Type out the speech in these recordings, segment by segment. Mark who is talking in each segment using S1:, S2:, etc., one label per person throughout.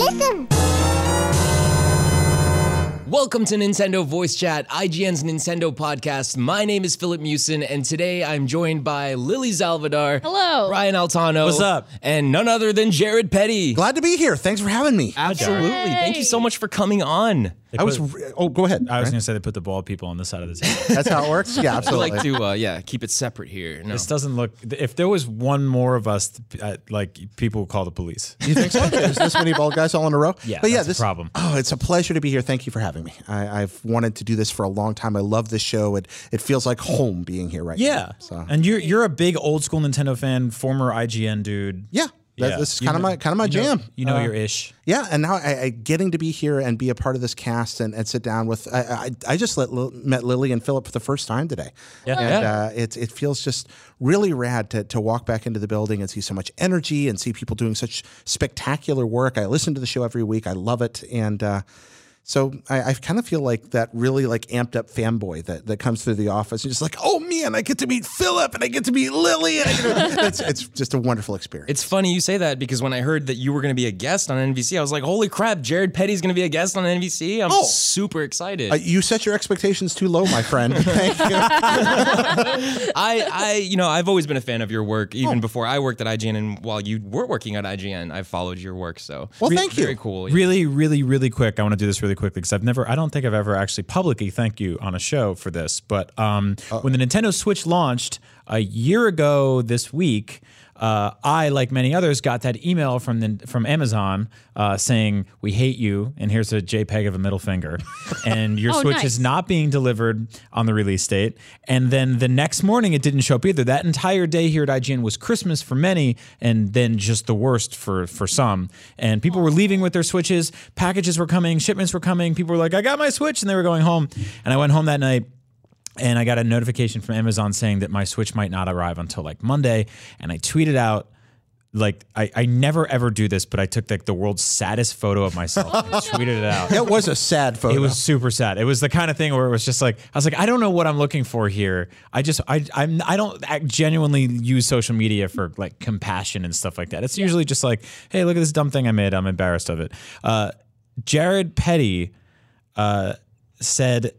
S1: Listen.
S2: Welcome to Nintendo Voice Chat, IGN's Nintendo podcast. My name is Philip Mewson, and today I'm joined by Lily Salvador.
S3: Hello.
S2: Brian Altano.
S4: What's up?
S2: And none other than Jared Petty.
S5: Glad to be here. Thanks for having me.
S2: Absolutely. Thank you so much for coming on.
S5: I was. Oh, go ahead.
S4: I was
S5: Brian.
S4: going to say they put the bald people on this side of the table.
S5: That's how it works. Yeah,
S2: I
S5: absolutely.
S2: like to, uh, yeah, keep it separate here. No.
S4: this doesn't look. If there was one more of us, uh, like people would call the police.
S5: you think so? Is this many bald guys all in a row?
S4: Yeah,
S5: but yeah,
S4: that's a
S5: this
S4: problem.
S5: Oh, it's a pleasure to be here. Thank you for having me. I, I've wanted to do this for a long time. I love this show. It it feels like home being here right
S4: Yeah.
S5: now. So
S4: And you're you're a big old school Nintendo fan, former IGN dude.
S5: yeah, that,
S4: Yeah.
S5: this is kind of my kind of my
S4: you know-
S5: jam.
S4: You know
S5: Uh,
S4: your ish.
S5: Yeah, and now I, I getting to be here and be a part of this cast and, and sit down with. I, I, I just let, met Lily and Philip for the first time today.
S4: Yeah.
S5: and
S2: Yeah.
S5: uh, it it feels just really rad to to walk back into the building and see so much energy and see people doing such spectacular work. I listen to the show every week. I love it, and. Uh, so I, I kind of feel like that really like amped up fanboy that, that comes through the office and just like, oh man, I get to meet Philip and I get to meet Lily. And I get to, it's, it's just a wonderful experience.
S2: It's funny you say that because when I heard that you were going to be a guest on NVC, I was like, holy crap, Jared Petty's going to be a guest on NVC. I'm
S5: Oh.
S2: super excited.
S5: Uh, you set your expectations too low, my friend. Thank you.
S2: I, I, you know, I've always been a fan of your work, even
S5: Oh.
S2: before I worked at IGN, and while you were working at IGN, I followed your work. So,
S5: Well, thank you.
S2: Very cool.
S4: Really, really, really quick. I want to do this really quickly because I've never, I don't think I've ever actually publicly thanked you on a show for this. But um, when the Nintendo Switch launched a year ago this week, uh, I, like many others, got that email from the, from Amazon uh, saying we hate you, and here's a JPEG of a middle finger, and your
S3: Oh,
S4: Switch
S3: nice.
S4: is not being delivered on the release date. And then the next morning, it didn't show up either. That entire day here at IGN was Christmas for many, and then just the worst for for some. And people were leaving with their Switches. Packages were coming, shipments were coming. People were like, "I got my Switch," and they were going home. And I went home that night and I got a notification from Amazon saying that my Switch might not arrive until like Monday. And I tweeted out, like, I, I never ever do this, but I took like the world's saddest photo of myself and tweeted it out.
S5: That was a sad photo.
S4: It was super sad. It was the kind of thing where it was just like I was like, I don't know what I'm looking for here. I just I I'm I don't act genuinely use social media for like compassion and stuff like that. It's usually just like, hey, look at this dumb thing I made. I'm embarrassed of it. Uh, Jared Petty uh, said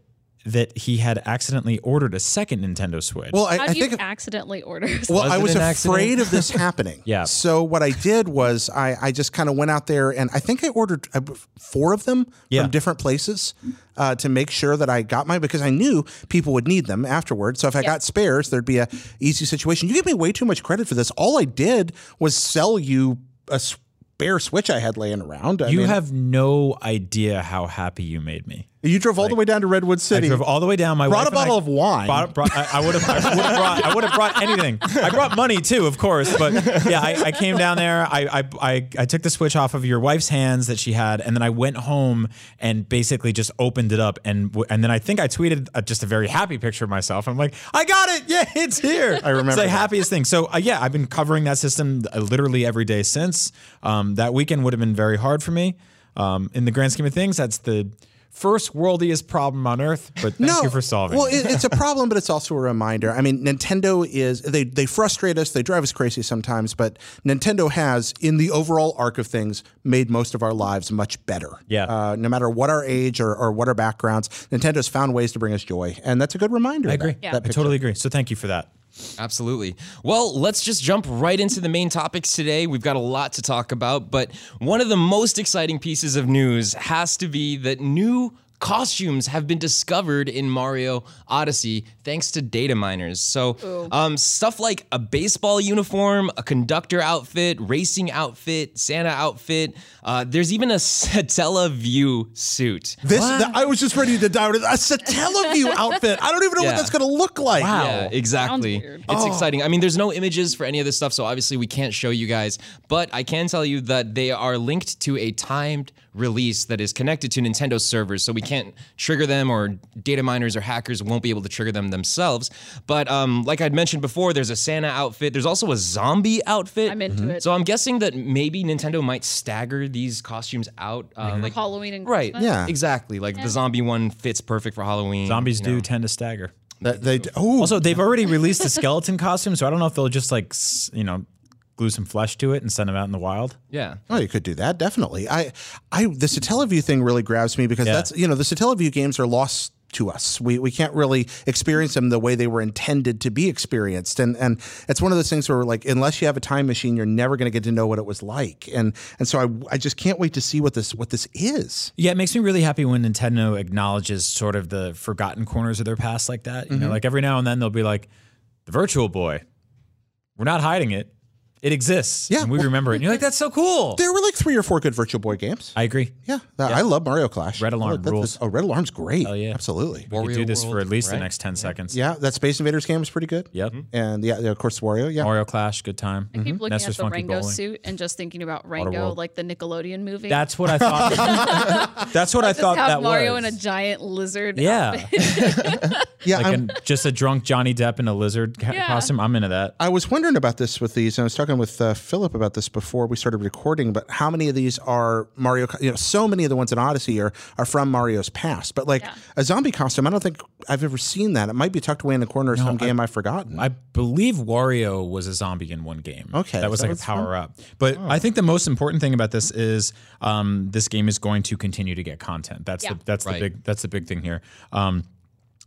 S4: that he had accidentally ordered a second Nintendo Switch.
S5: well, I,
S3: How
S5: I
S3: do you
S5: think.
S3: accidentally order?
S5: Well,
S2: Was
S5: I was afraid
S2: accident?
S5: of this happening.
S4: Yeah.
S5: So what I did was I, I just kind of went out there and I think I ordered uh, four of them
S4: Yeah.
S5: from different places uh, to make sure that I got mine because I knew people would need them afterwards. So if I got spares, there'd be a easy situation. You give me way too much credit for this. All I did was sell you a spare Switch I had laying around. I
S4: you
S5: mean,
S4: have no idea how happy you made me.
S5: You drove all the way down to Redwood City.
S4: I drove all the way down. My
S5: Brought a
S4: and I
S5: bottle of wine.
S4: Brought, brought, I, I would have. I would have brought. I would have brought anything. I brought money too, of course. But yeah, I, I came down there. I, I I I took the switch off of your wife's hands that she had, and then I went home and basically just opened it up, and and then I think I tweeted uh just a very happy picture of myself. I'm like, I got it. Yeah, it's here. I
S5: remember
S4: It's the
S5: that.
S4: happiest thing. So uh, yeah, I've been covering that system uh, literally every day since. Um, that weekend would have been very hard for me. Um, in the grand scheme of things, that's the first worldiest problem on earth. But thank you for solving.
S5: Well,
S4: it.
S5: it, it's a problem, but it's also a reminder. I mean, Nintendo is they they frustrate us, they drive us crazy sometimes, but Nintendo has, in the overall arc of things, made most of our lives much better.
S4: Yeah.
S5: Uh, no matter what our age or, or what our backgrounds, Nintendo's found ways to bring us joy, and that's a good reminder.
S4: I
S5: of that-
S4: agree.
S3: Yeah.
S4: I totally agree. So thank you for that.
S2: Absolutely. Well, let's just jump right into the main topics today. We've got a lot to talk about, but one of the most exciting pieces of news has to be that new costumes have been discovered in Mario Odyssey thanks to data miners. So, um, stuff like a baseball uniform, a conductor outfit, racing outfit, Santa outfit. Uh, there's even a Satellaview suit.
S5: This, that- I was just ready to dive into a Satellaview outfit. I don't even know
S2: Yeah.
S5: what that's going to look like.
S2: Yeah, exactly.
S3: Sounds weird.
S2: It's exciting. I mean, there's no images for any of this stuff, so obviously we can't show you guys. But I can tell you that they are linked to a timed release that is connected to Nintendo servers, so we can't trigger them, or data miners or hackers won't be able to trigger them themselves. But um, like I'd mentioned before, there's a Santa outfit. There's also a zombie outfit.
S3: I'm into it.
S2: So I'm guessing that maybe Nintendo might stagger these costumes out, uh, like
S3: Halloween and
S2: right,
S3: Christmas.
S5: Yeah.
S2: exactly. Like the zombie one fits perfect for Halloween.
S4: Zombies
S2: you
S4: do
S2: know.
S4: tend to stagger.
S5: That they oh
S4: Also, they've already released the skeleton costume, so I don't know if they'll just like you know glue some flesh to it and send them out in the wild.
S2: Yeah.
S5: Oh, you could do that definitely. I, I the Satellaview thing really grabs me because
S4: Yeah.
S5: that's you know the Satellaview games are lost to us. We we can't really experience them the way they were intended to be experienced, and and it's one of those things where like unless you have a time machine, you're never going to get to know what it was like, and and so I I just can't wait to see what this what this is.
S4: Yeah, it makes me really happy when Nintendo acknowledges sort of the forgotten corners of their past like that. You know, mm-hmm. like every now and then they'll be like, the Virtual Boy, we're not hiding it. It exists.
S5: Yeah,
S4: And we
S5: well-
S4: remember it. And you're like, that's so cool.
S5: There were like three or four good Virtual Boy games.
S4: I agree.
S5: Yeah, I love Mario Clash.
S4: Red Alarm
S5: Oh, that's-
S4: rules.
S5: Oh, Red Alarm's great.
S4: Hell yeah.
S5: absolutely.
S4: We could do
S2: Wario
S4: this for at least the next 10 seconds.
S5: Yeah, that Space Invaders game is pretty good.
S4: Yep. Mm-hmm.
S5: And yeah, yeah, of course, Wario. Yeah,
S4: Mario Clash, good time.
S1: I keep mm-hmm. looking
S4: Nester's
S1: at the Rango
S4: Bowling.
S1: suit and just thinking about Rango, like the Nickelodeon movie.
S4: That's what I thought. that's what I
S1: just
S4: thought
S1: have
S4: that
S1: Mario
S4: was.
S1: in a giant lizard.
S4: yeah.
S5: yeah.
S4: like
S5: I'm-
S4: an, just a drunk Johnny Depp in a lizard costume. I'm into that.
S5: I was wondering about this with these, and I was talking with uh, Philip about this before we started recording. But how many of these are Mario? You know, so many of the ones in Odyssey are are from Mario's past. But like
S1: Yeah.
S5: a zombie costume, I don't think I've ever seen that. It might be tucked away in the corner of some game I've forgotten.
S4: I believe Wario was a zombie in one game.
S5: Okay,
S4: that was
S5: so
S4: like a
S5: it's fun.
S4: power up. But I think the most important thing about this is um, this game is going to continue to get content. That's
S1: Yeah.
S4: the that's
S2: Right.
S4: the big that's the big thing here. Um,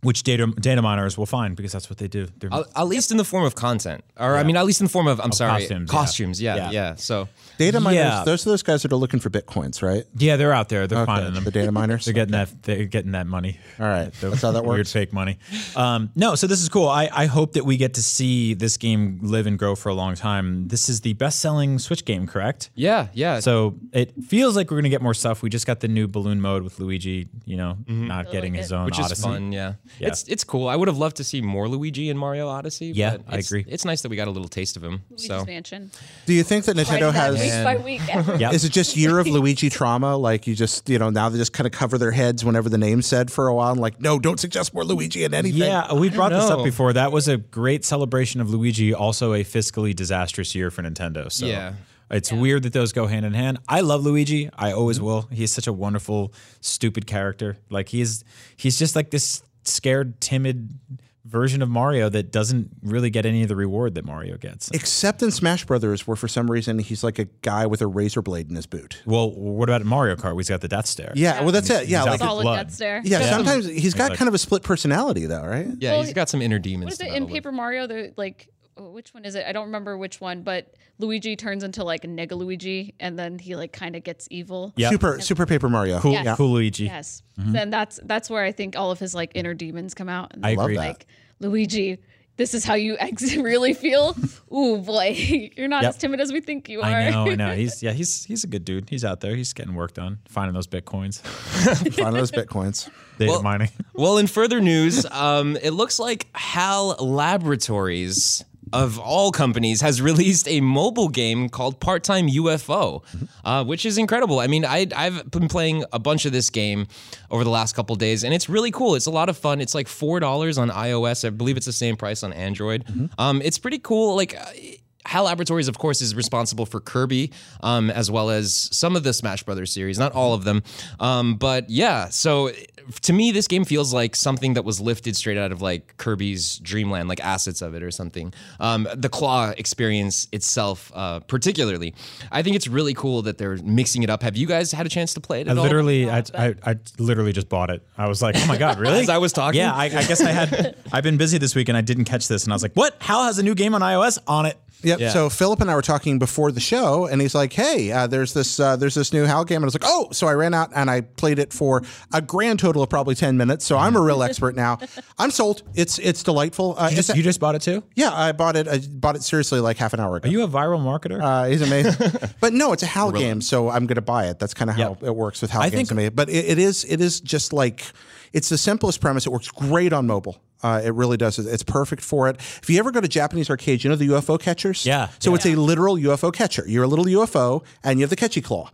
S4: which data data miners will find because that's what they do. They're,
S2: At, at least in the form of content, or I mean, at least in the form of I'm sorry,
S4: costumes,
S2: costumes.
S4: yeah.
S2: Yeah,
S4: Yeah.
S2: yeah. So
S5: data miners,
S4: Yeah.
S5: those are those guys that are looking for bitcoins, right?
S4: yeah, they're out there. They're
S5: Okay,
S4: finding them.
S5: the data miners.
S4: They're getting that. They're getting that money.
S5: All right,
S4: The
S5: that's how that works.
S4: Weird
S5: works.
S4: fake money. Um, no, so this is cool. I, I hope that we get to see this game live and grow for a long time. This is the best-selling Switch game, correct?
S2: yeah, yeah.
S4: So it feels like we're gonna get more stuff. We just got the new balloon mode with Luigi. You know, not getting
S1: like
S4: his
S1: it.
S4: own
S2: which
S4: Odyssey.
S2: is fun. Yeah.
S4: Yeah.
S2: it's it's cool. I would have loved to see more Luigi in Mario Odyssey.
S4: Yeah,
S2: but
S4: I agree.
S2: It's nice that we got a little taste of him.
S1: Luigi's
S2: so
S1: Mansion.
S5: Do you think that Nintendo
S1: that
S5: has?
S1: week by week.
S4: Yep.
S5: Is it just year of Luigi trauma? Like you just, you know, now they just kind of cover their heads whenever the name said for a while. And like, no, don't suggest more Luigi in anything.
S4: Yeah, we brought this up before. That was a great celebration of Luigi. Also, a fiscally disastrous year for Nintendo. So
S2: Yeah.
S4: it's weird that those go hand in hand. I love Luigi. I always will. He's such a wonderful, stupid character. Like he's he's just like this scared, timid version of Mario that doesn't really get any of the reward that Mario gets.
S5: Except in Smash Brothers, where for some reason he's like a guy with a razor blade in his boot.
S4: Well, what about Mario Kart? He's got the Death Stare.
S5: Yeah, well, that's it. Yeah,
S4: He's
S5: like
S4: out
S1: Solid
S4: blood.
S1: Death Stare.
S5: yeah, Sometimes he's got
S4: like-
S5: kind of a split personality, though, right?
S2: yeah,
S1: Well,
S2: he's got some inner demons.
S1: What is it in. Paper Mario? The like, which one is it? I don't remember which one, but Luigi turns into like Nega Luigi, and then he like kind of gets evil.
S4: Yeah.
S5: Super Super Paper Mario.
S4: Cool,
S1: Yes.
S4: cool Luigi.
S1: Yes. Then that's that's where I think all of his like inner demons come out. And
S4: I
S1: they're
S4: agree.
S1: Like Luigi, this is how you ex- really feel. Ooh boy, you're not
S4: Yep.
S1: as timid as we think you are.
S4: I know, I know. He's yeah, he's he's a good dude. He's out there. He's getting work done, finding those bitcoins,
S5: finding those bitcoins.
S4: data
S2: Well-
S4: mining.
S2: Well, in further news, um, it looks like HAL Laboratories of all companies has released a mobile game called Part Time UFO, uh, which is incredible. I mean, I, I've been playing a bunch of this game over the last couple days, and it's really cool. It's a lot of fun. It's like four dollars on iOS. I believe it's the same price on Android. Um, it's pretty cool. Like. HAL Laboratories, of course, is responsible for Kirby, um, as well as some of the Smash Brothers series, not all of them. Um, but yeah, so to me, this game feels like something that was lifted straight out of like Kirby's Dreamland, like assets of it or something. Um, the claw experience itself, uh, particularly, I think it's really cool that they're mixing it up. Have you guys had a chance to play it
S4: I
S2: at all?
S4: literally, I, I, I literally just bought it. I was like, oh my god, really?
S2: As I was talking?
S4: Yeah, I, I guess I had. I've been busy this week and I didn't catch this, and I was like, what? Hal has a new game on iOS on it.
S5: Yep.
S2: Yeah.
S5: So Philip and I were talking before the show, and he's like, "Hey, uh, there's this uh, there's this new HAL game," and I was like, "Oh!" So I ran out and I played it for a grand total of probably ten minutes. So I'm a real expert now. I'm sold. It's it's delightful. Uh,
S4: You just, you just bought it too?
S5: yeah, I bought it. I bought it seriously like half an hour ago.
S4: Are you a viral marketer?
S5: Uh, he's amazing, but no, it's a HAL game, so I'm going to buy it. That's kind of how
S4: Yep.
S5: it works with HAL
S4: I
S5: games.
S4: think-
S5: to me. But it, it is it is just like it's the simplest premise. It works great on mobile. Uh, it really does. It's perfect for it. If you ever go to Japanese arcades, you know the UFO catchers.
S4: Yeah.
S5: So it's a literal UFO catcher. You're a little UFO, and you have the catchy claw,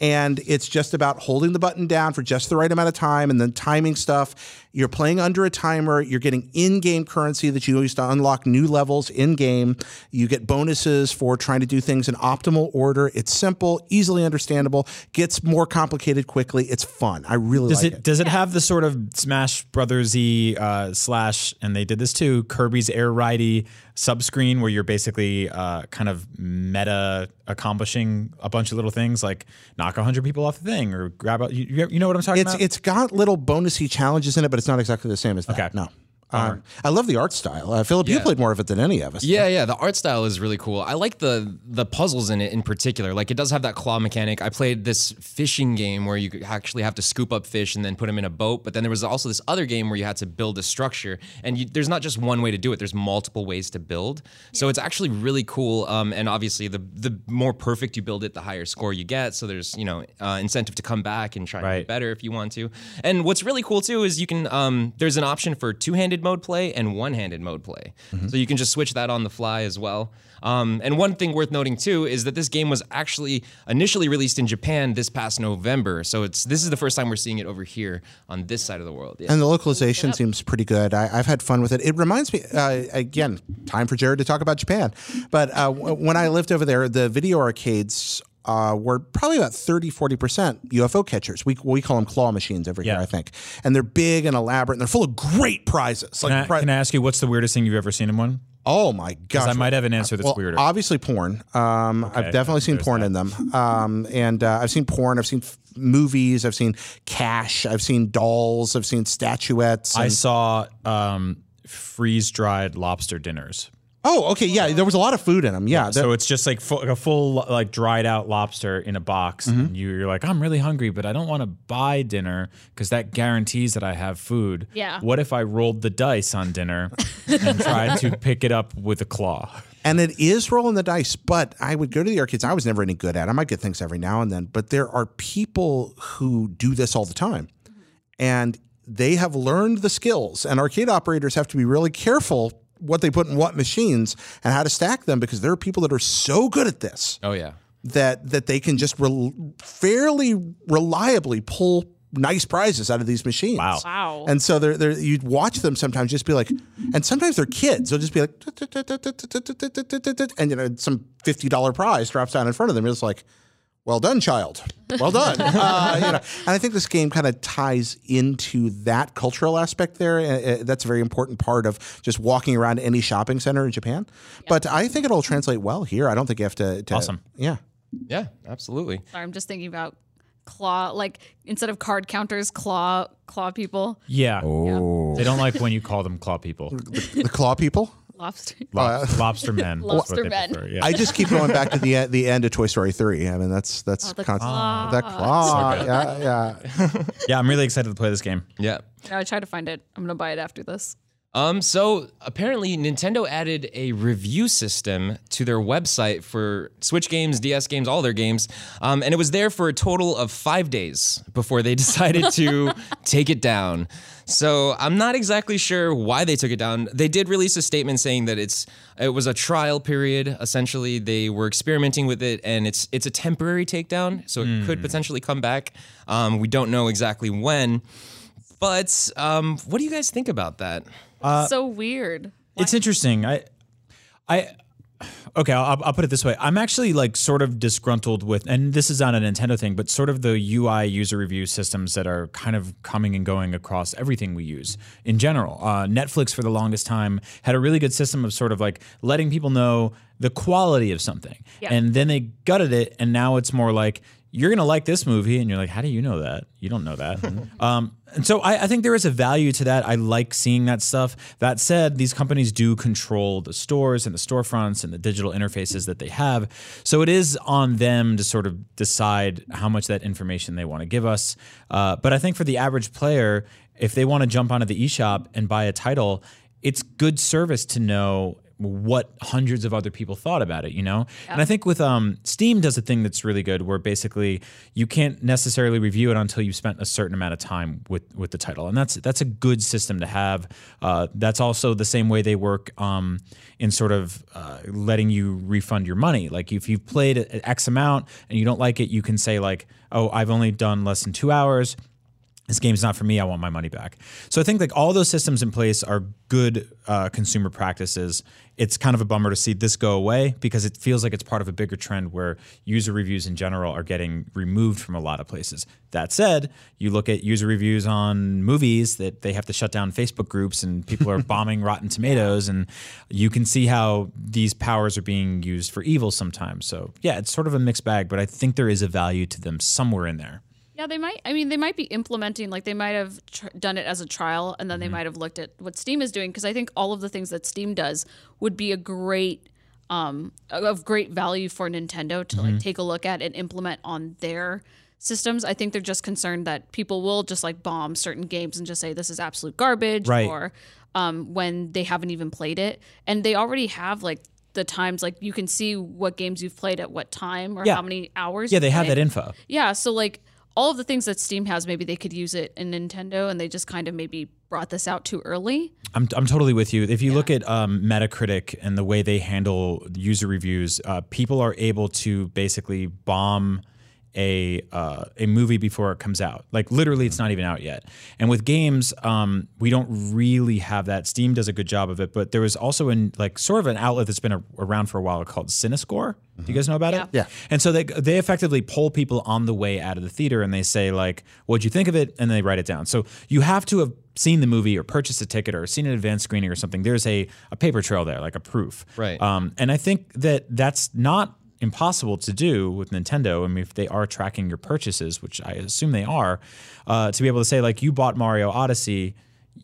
S5: and it's just about holding the button down for just the right amount of time, and then timing stuff. You're playing under a timer. You're getting in-game currency that you use to unlock new levels in-game. You get bonuses for trying to do things in optimal order. It's simple, easily understandable, gets more complicated quickly. It's fun. I really
S4: Does
S5: like
S4: it,
S5: it.
S4: does it have the sort of Smash Brothers y uh, slash slash, and they did this too, Kirby's Air Ridey subscreen where you're basically uh, kind of meta accomplishing a bunch of little things like knock 100 people off the thing or grab a, you, you know what I'm talking
S5: It's
S4: about?
S5: it's got little bonusy challenges in it, but it's not exactly the same as that.
S4: Okay.
S5: No. Um, I love the art style. Uh, Philip, you played more of it than any of us.
S2: Yeah, yeah. The art style is really cool. I like the the puzzles in it in particular. Like it does have that claw mechanic. I played this fishing game where you actually have to scoop up fish and then put them in a boat. But then there was also this other game where you had to build a structure, and you, there's not just one way to do it. There's multiple ways to build. So it's actually really cool. Um, and obviously, the the more perfect you build it, the higher score you get. So there's you know uh, incentive to come back and try and
S4: Right.
S2: get better if you want to. And what's really cool too is you can um, there's an option for two-handed mode play and one-handed mode play. So you can just switch that on the fly as well. Um, and one thing worth noting too is that this game was actually initially released in Japan this past November. So it's this is the first time we're seeing it over here on this side of the world. Yeah.
S5: And the localization seems pretty good. I, I've had fun with it. It reminds me, uh, again, time for Jared to talk about Japan. But uh, when I lived over there, the video arcades uh, were probably about 30, 40% UFO catchers. We, we call them claw machines over here, I think. And they're big and elaborate and they're full of great prizes. Like,
S4: can, I,
S5: pri-
S4: can I ask you what's the weirdest thing you've ever seen in one?
S5: oh my gosh.
S4: I might have an answer that's
S5: well,
S4: weirder.
S5: Obviously, porn. Um, I've definitely seen
S4: there's
S5: porn in them. Um, and uh, I've seen porn. I've seen f- movies. I've seen cash. I've seen dolls. I've seen statuettes.
S4: I saw um, freeze dried lobster dinners.
S5: Oh, okay. Yeah, there was a lot of food in them. Yeah.
S4: So it's just like full, a full like dried out lobster in a box,
S5: Mm-hmm.
S4: and you, you're like, I'm really hungry, but I don't want to buy dinner because that guarantees that I have food.
S1: Yeah.
S4: What if I rolled the dice on dinner and tried to pick it up with a claw?
S5: And it is rolling the dice, but I would go to the arcades. I was never any good at. it. I might get things every now and then, but there are people who do this all the time, and they have learned the skills. And arcade operators have to be really careful what they put in what machines and how to stack them because there are people that are so good at this
S2: oh yeah.
S5: that that they can just rel fairly reliably pull nice prizes out of these machines.
S4: Wow.
S1: Wow.
S5: And so they're, they're, you'd watch them sometimes just be like, and sometimes they're kids. They'll just be like, and you know, some fifty dollar prize drops down in front of them. It's like, well done, child. Well done. uh, you know, and I think this game kind of ties into that cultural aspect there. Uh, uh, that's a very important part of just walking around any shopping center in Japan. But I think it'll translate well here. I don't think you have to. to
S4: Awesome.
S5: Yeah.
S2: Yeah, absolutely.
S1: Sorry, I'm just thinking about claw, like instead of card counters, claw, claw people,
S4: Yeah. Oh. They don't like when you call them claw people.
S5: The claw people.
S1: Lobster.
S4: Lob- lobster men. is what
S1: Lobster
S4: they
S1: men.
S4: prefer, Yeah.
S5: I just keep going back to the the end of Toy Story three. I mean, that's that's
S1: the
S5: constant-
S1: claw.
S5: that claw. yeah, yeah.
S4: yeah, I'm really excited to play this game.
S2: Yeah.
S1: Now I try to find it. I'm gonna buy it after this.
S2: Um, so apparently Nintendo added a review system to their website for Switch games, DS games, all their games. Um, and it was there for a total of five days before they decided to take it down. So I'm not exactly sure why they took it down. They did release a statement saying that it's it was a trial period. Essentially, they were experimenting with it, and it's it's a temporary takedown, so it could potentially come back. Um, we don't know exactly when. But um, what do you guys think about that?
S1: so weird.
S4: It's interesting. I, I, okay, I'll, I'll put it this way. I'm actually like sort of disgruntled with, and this is not a Nintendo thing, but sort of the UI user review systems that are kind of coming and going across everything we use in general. Uh, Netflix for the longest time had a really good system of sort of like letting people know the quality of something,
S1: Yeah.
S4: and then they gutted it, and now it's more like. You're gonna like this movie, and you're like, "How do you know that? You don't know that." um, and so I, I think there is a value to that. I like seeing that stuff. That said, these companies do control the stores and the storefronts and the digital interfaces that they have. So it is on them to sort of decide how much that information they want to give us. Uh, but I think for the average player, if they want to jump onto the eShop and buy a title, it's good service to know what hundreds of other people thought about it, you know? And I think with um, Steam does a thing that's really good where basically you can't necessarily review it until you've spent a certain amount of time with with the title. And that's that's a good system to have. Uh, that's also the same way they work um, in sort of uh, letting you refund your money. Like if you've played X amount and you don't like it, you can say like, "Oh, I've only done less than 2 hours." This game's not for me. I want my money back. So I think like all those systems in place are good uh, consumer practices. It's kind of a bummer to see this go away because it feels like it's part of a bigger trend where user reviews in general are getting removed from a lot of places. That said, you look at user reviews on movies that they have to shut down Facebook groups and people are bombing Rotten Tomatoes, and you can see how these powers are being used for evil sometimes. So yeah, it's sort of a mixed bag, but I think there is a value to them somewhere in there.
S1: Yeah, they might. I mean, they might be implementing, like, they might have tr- done it as a trial and then they might have looked at what Steam is doing. Because I think all of the things that Steam does would be a great, um, of great value for Nintendo to, like, take a look at and implement on their systems. I think they're just concerned that people will just, like, bomb certain games and just say this is absolute garbage
S4: Right.
S1: or um, when they haven't even played it. And they already have, like, the times, like, you can see what games you've played at what time or
S4: Yeah.
S1: how many hours.
S4: Yeah, they have that info.
S1: Yeah, so like all of the things that Steam has, maybe they could use it in Nintendo, and they just kind of maybe brought this out too early.
S4: I'm, I'm totally with you. If you look at um, Metacritic and the way they handle user reviews, uh, people are able to basically bomb a uh, a movie before it comes out. Like literally, it's not even out yet. And with games, um, we don't really have that. Steam does a good job of it, but there was also in like sort of an outlet that's been a, around for a while called Cinescore. Do you guys know about it?
S5: Yeah.
S4: And so they they effectively poll people on the way out of the theater and they say like, "What'd you think of it?" and they write it down. So you have to have seen the movie or purchased a ticket or seen an advanced screening or something. There's a a paper trail there, like a proof.
S2: Right.
S4: Um, and I think that that's not impossible to do with Nintendo. I mean, if they are tracking your purchases, which I assume they are, uh, to be able to say like, you bought Mario Odyssey.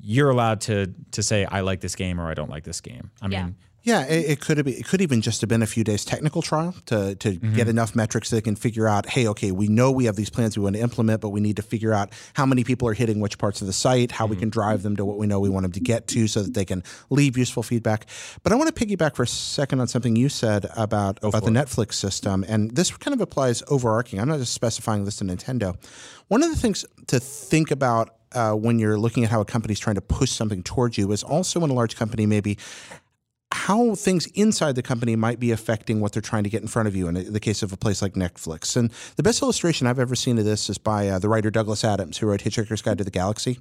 S4: You're allowed to to say I like this game or I don't like this game. I
S1: Yeah.
S4: mean,
S5: Yeah, it, it could have been, it could even just have been a few days technical trial to to get enough metrics that they can figure out, hey, okay, we know we have these plans we want to implement, but we need to figure out how many people are hitting which parts of the site, how we can drive them to what we know we want them to get to, so that they can leave useful feedback. But I want to piggyback for a second on something you said about about the Netflix system, and this kind of applies overarching. I'm not just specifying this to Nintendo. One of the things to think about. Uh, when you're looking at how a company's trying to push something towards you, is also in a large company maybe how things inside the company might be affecting what they're trying to get in front of you in the case of a place like Netflix. And the best illustration I've ever seen of this is by uh, the writer Douglas Adams, who wrote Hitchhiker's Guide to the Galaxy.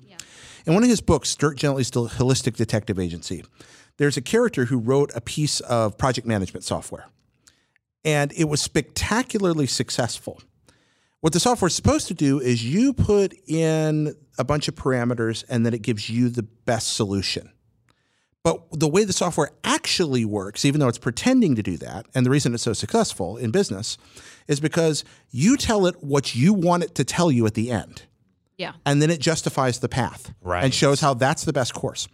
S5: In one of his books, Dirk Gently's Still Holistic Detective Agency, there's a character who wrote a piece of project management software. And it was spectacularly successful. What the software is supposed to do is you put in a bunch of parameters and then it gives you the best solution. But the way the software actually works, even though it's pretending to do that, and the reason it's so successful in business is because you tell it what you want it to tell you at the end,
S1: Yeah.
S5: and then it justifies the path
S4: Right.
S5: and shows how that's the best course.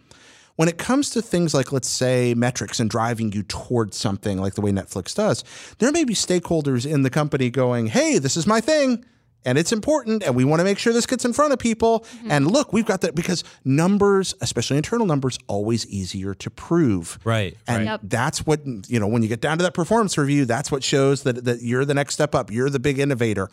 S5: When it comes to things like, let's say, metrics and driving you towards something like the way Netflix does, there may be stakeholders in the company going, hey, this is my thing. And it's important, and we want to make sure this gets in front of people. Mm-hmm. And look, we've got that because numbers, especially internal numbers, always easier to prove.
S4: Right,
S5: And
S1: Yep.
S5: that's what you know when you get down to that performance review. That's what shows that that you're the next step up. You're the big innovator.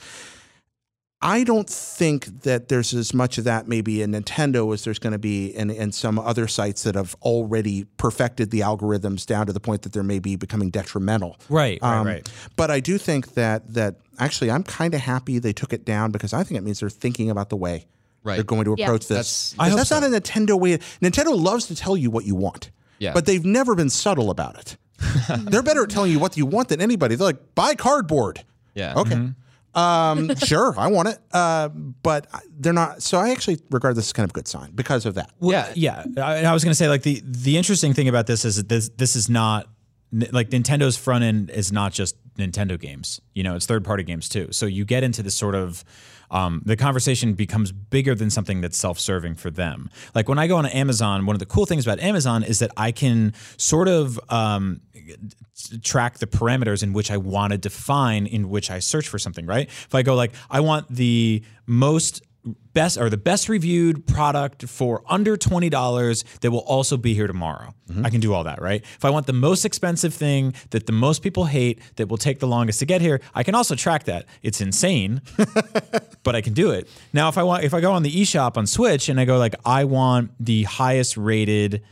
S5: I don't think that there's as much of that maybe in Nintendo as there's going to be in, in some other sites that have already perfected the algorithms down to the point that they're maybe becoming detrimental.
S4: right, right,
S5: Um,
S4: right.
S5: But I do think that that actually I'm kind of happy they took it down because I think it means they're thinking about the way
S2: Right.
S5: they're going to
S1: Yeah.
S5: approach
S2: That's-
S5: this.
S4: I hope
S5: that's
S4: so.
S5: not a Nintendo way. Nintendo loves to tell you what you want.
S2: Yeah.
S5: But they've never been subtle about it. they're better at telling you what you want than anybody. They're like, buy cardboard.
S2: Yeah.
S5: Okay. Um, sure, I want it. Uh, but they're not. So I actually regard this as kind of a good sign because of that.
S2: Yeah.
S4: yeah. I, I was going to say like the the interesting thing about this is that this this is not like Nintendo's front end is not just Nintendo games. You know, it's third party games too. So you get into this sort of um, the conversation becomes bigger than something that's self serving for them. Like when I go on Amazon, one of the cool things about Amazon is that I can sort of um, track the parameters in which I want to define in which I search for something, right? If I go like, I want the most best or the best reviewed product for under $20 that will also be here tomorrow. Mm-hmm. I can do all that, right? If I want the most expensive thing that the most people hate that will take the longest to get here, I can also track that. It's insane, but I can do it. Now if I want if I go on the eShop on Switch and I go like I want the highest rated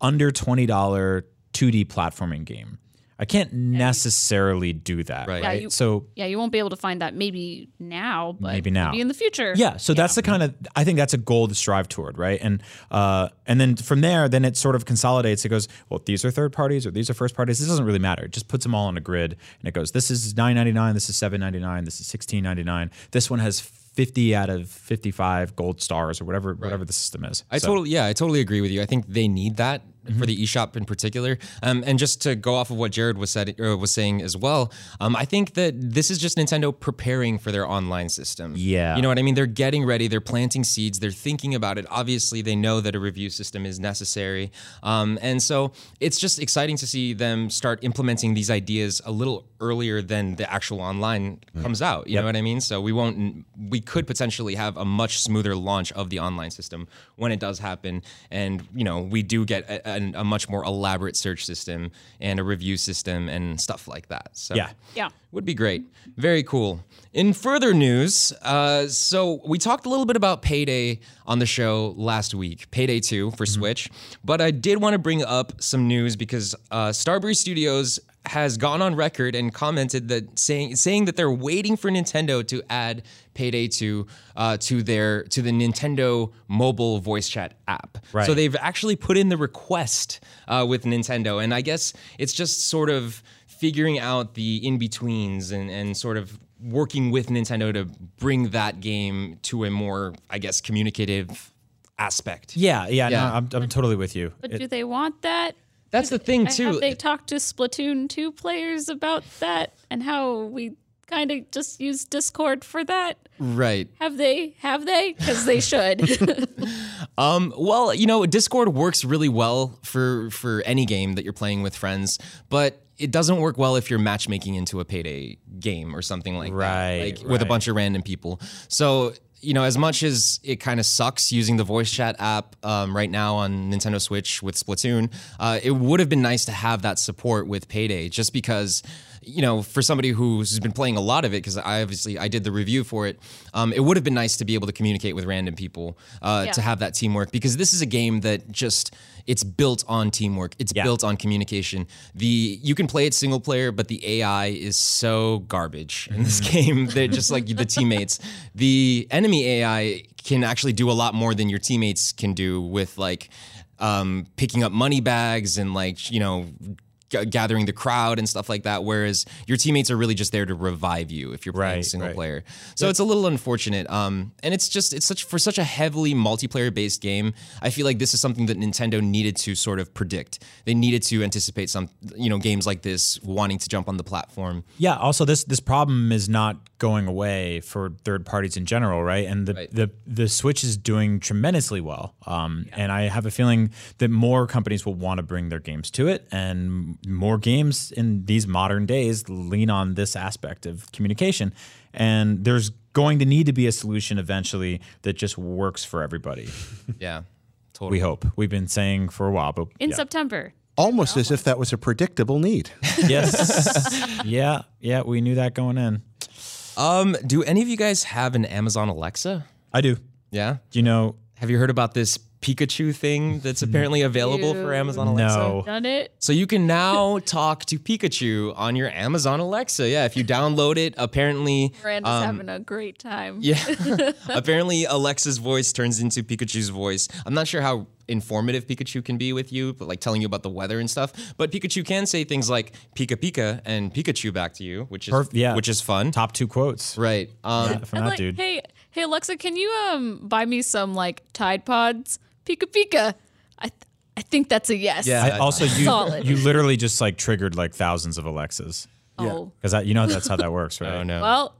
S4: under $20 2D platforming game. I can't necessarily do that.
S2: Right.
S1: Yeah,
S4: Right.
S1: you-
S4: so
S1: Yeah, you won't be able to find that maybe now, but
S4: Maybe now.
S1: maybe in the future.
S4: Yeah, so that's the kind of I think that's a goal to strive toward, right? And uh, and then from there, then it sort of consolidates. It goes, well, these are third parties or these are first parties. This doesn't really matter. It just puts them all on a grid, and it goes, this is nine ninety nine, this is seven ninety nine, this is sixteen ninety nine. This one has fifty out of fifty five gold stars or whatever whatever the system is.
S2: I
S4: So-
S2: totally, yeah, I totally agree with you. I think they need that for the eShop in particular. Um, and just to go off of what Jared was said uh, was saying as well, um, I think that this is just Nintendo preparing for their online system.
S4: Yeah.
S2: you know what I mean. They're getting ready. They're planting seeds. They're thinking about it. Obviously, they know that a review system is necessary, um, and so it's just exciting to see them start implementing these ideas a little earlier than the actual online comes out. You know what I mean? So we won't. We could potentially have a much smoother launch of the online system when it does happen, and you know we do get a, a, a much more elaborate search system and a review system and stuff like that. So
S4: Yeah.
S1: Yeah.
S2: would be great. Very cool. In further news, uh, so we talked a little bit about Payday on the show last week, Payday 2 for Switch, but I did want to bring up some news because uh, Starbreeze Studios has gone on record and commented that saying saying that they're waiting for Nintendo to add Payday 2 uh, to their to the Nintendo mobile voice chat app.
S4: Right.
S2: So they've actually put in the request uh, with Nintendo, and I guess it's just sort of figuring out the in betweens and, and sort of working with Nintendo to bring that game to a more, I guess, communicative aspect.
S4: Yeah, yeah,
S2: Yeah.
S4: No, I'm, I'm totally with you.
S1: But do they want that?
S2: That's the thing too.
S1: Have they talked to Splatoon 2 players about that and how we kind of just use Discord for that?
S2: right.
S1: Have they? Have they? Because they should.
S2: Um, well, you know, Discord works really well for for any game that you're playing with friends, but it doesn't work well if you're matchmaking into a payday game or something like
S4: Right,
S2: that, like with a bunch of random people. So you know, as much as it kind of sucks using the voice chat app um, right now on Nintendo Switch with Splatoon, uh, it would have been nice to have that support with Payday, just because. You know, for somebody who's been playing a lot of it, because I obviously I did the review for it, um, it would have been nice to be able to communicate with random people uh,
S1: Yeah.
S2: to have that teamwork because this is a game that just it's built on teamwork. It's
S4: Yeah.
S2: built on communication. The you can play it single player, but the AI is so garbage in this game. They're just like the teammates. The enemy AI can actually do a lot more than your teammates can do with like um, picking up money bags and like you know. G- Gathering the crowd and stuff like that, whereas your teammates are really just there to revive you if you're playing
S4: Right,
S2: single
S4: right.
S2: player. So it's a little unfortunate. Um, and it's just it's such for such a heavily multiplayer based game. I feel like this is something that Nintendo needed to sort of predict. They needed to anticipate some you know games like this wanting to jump on the platform.
S4: Yeah. Also, this this problem is not going away for third parties in general, right? And the
S2: Right.
S4: the the Switch is doing tremendously well. Um, And I have a feeling that more companies will want to bring their games to it, and more games in these modern days lean on this aspect of communication. And there's going to need to be a solution eventually that just works for everybody.
S2: Yeah, totally.
S4: We hope. We've been saying for a while, but
S1: In
S4: yeah.
S1: September.
S5: Almost as if that was a predictable need.
S4: yes, yeah, yeah, we knew that going in.
S2: Um, do any of you guys have an Amazon Alexa?
S4: I do.
S2: Yeah.
S4: Do you know?
S2: Have you heard about this Pikachu thing that's apparently available for Amazon Alexa?
S4: No.
S1: Done it.
S2: So you can now talk to Pikachu on your Amazon Alexa. Yeah, if you download it, apparently
S1: Miranda's
S2: um,
S1: having a great time.
S2: Yeah. Apparently, Alexa's voice turns into Pikachu's voice. I'm not sure how informative Pikachu can be with you, but like telling you about the weather and stuff. But Pikachu can say things like Pika Pika and Pikachu back to you, which is
S4: Perf- yeah.
S2: which is fun.
S4: Top two quotes.
S2: Right. Um,
S4: From
S1: I'm
S4: that
S1: like,
S4: dude.
S1: hey, hey Alexa, can you um buy me some like Tide Pods? Pika Pika. I th- I think that's a yes.
S2: Yeah.
S4: I, also, you
S1: Solid.
S4: you literally just like triggered like thousands of Alexas
S1: Oh.
S4: because you know that's how that works, right?
S2: oh no.
S1: Well,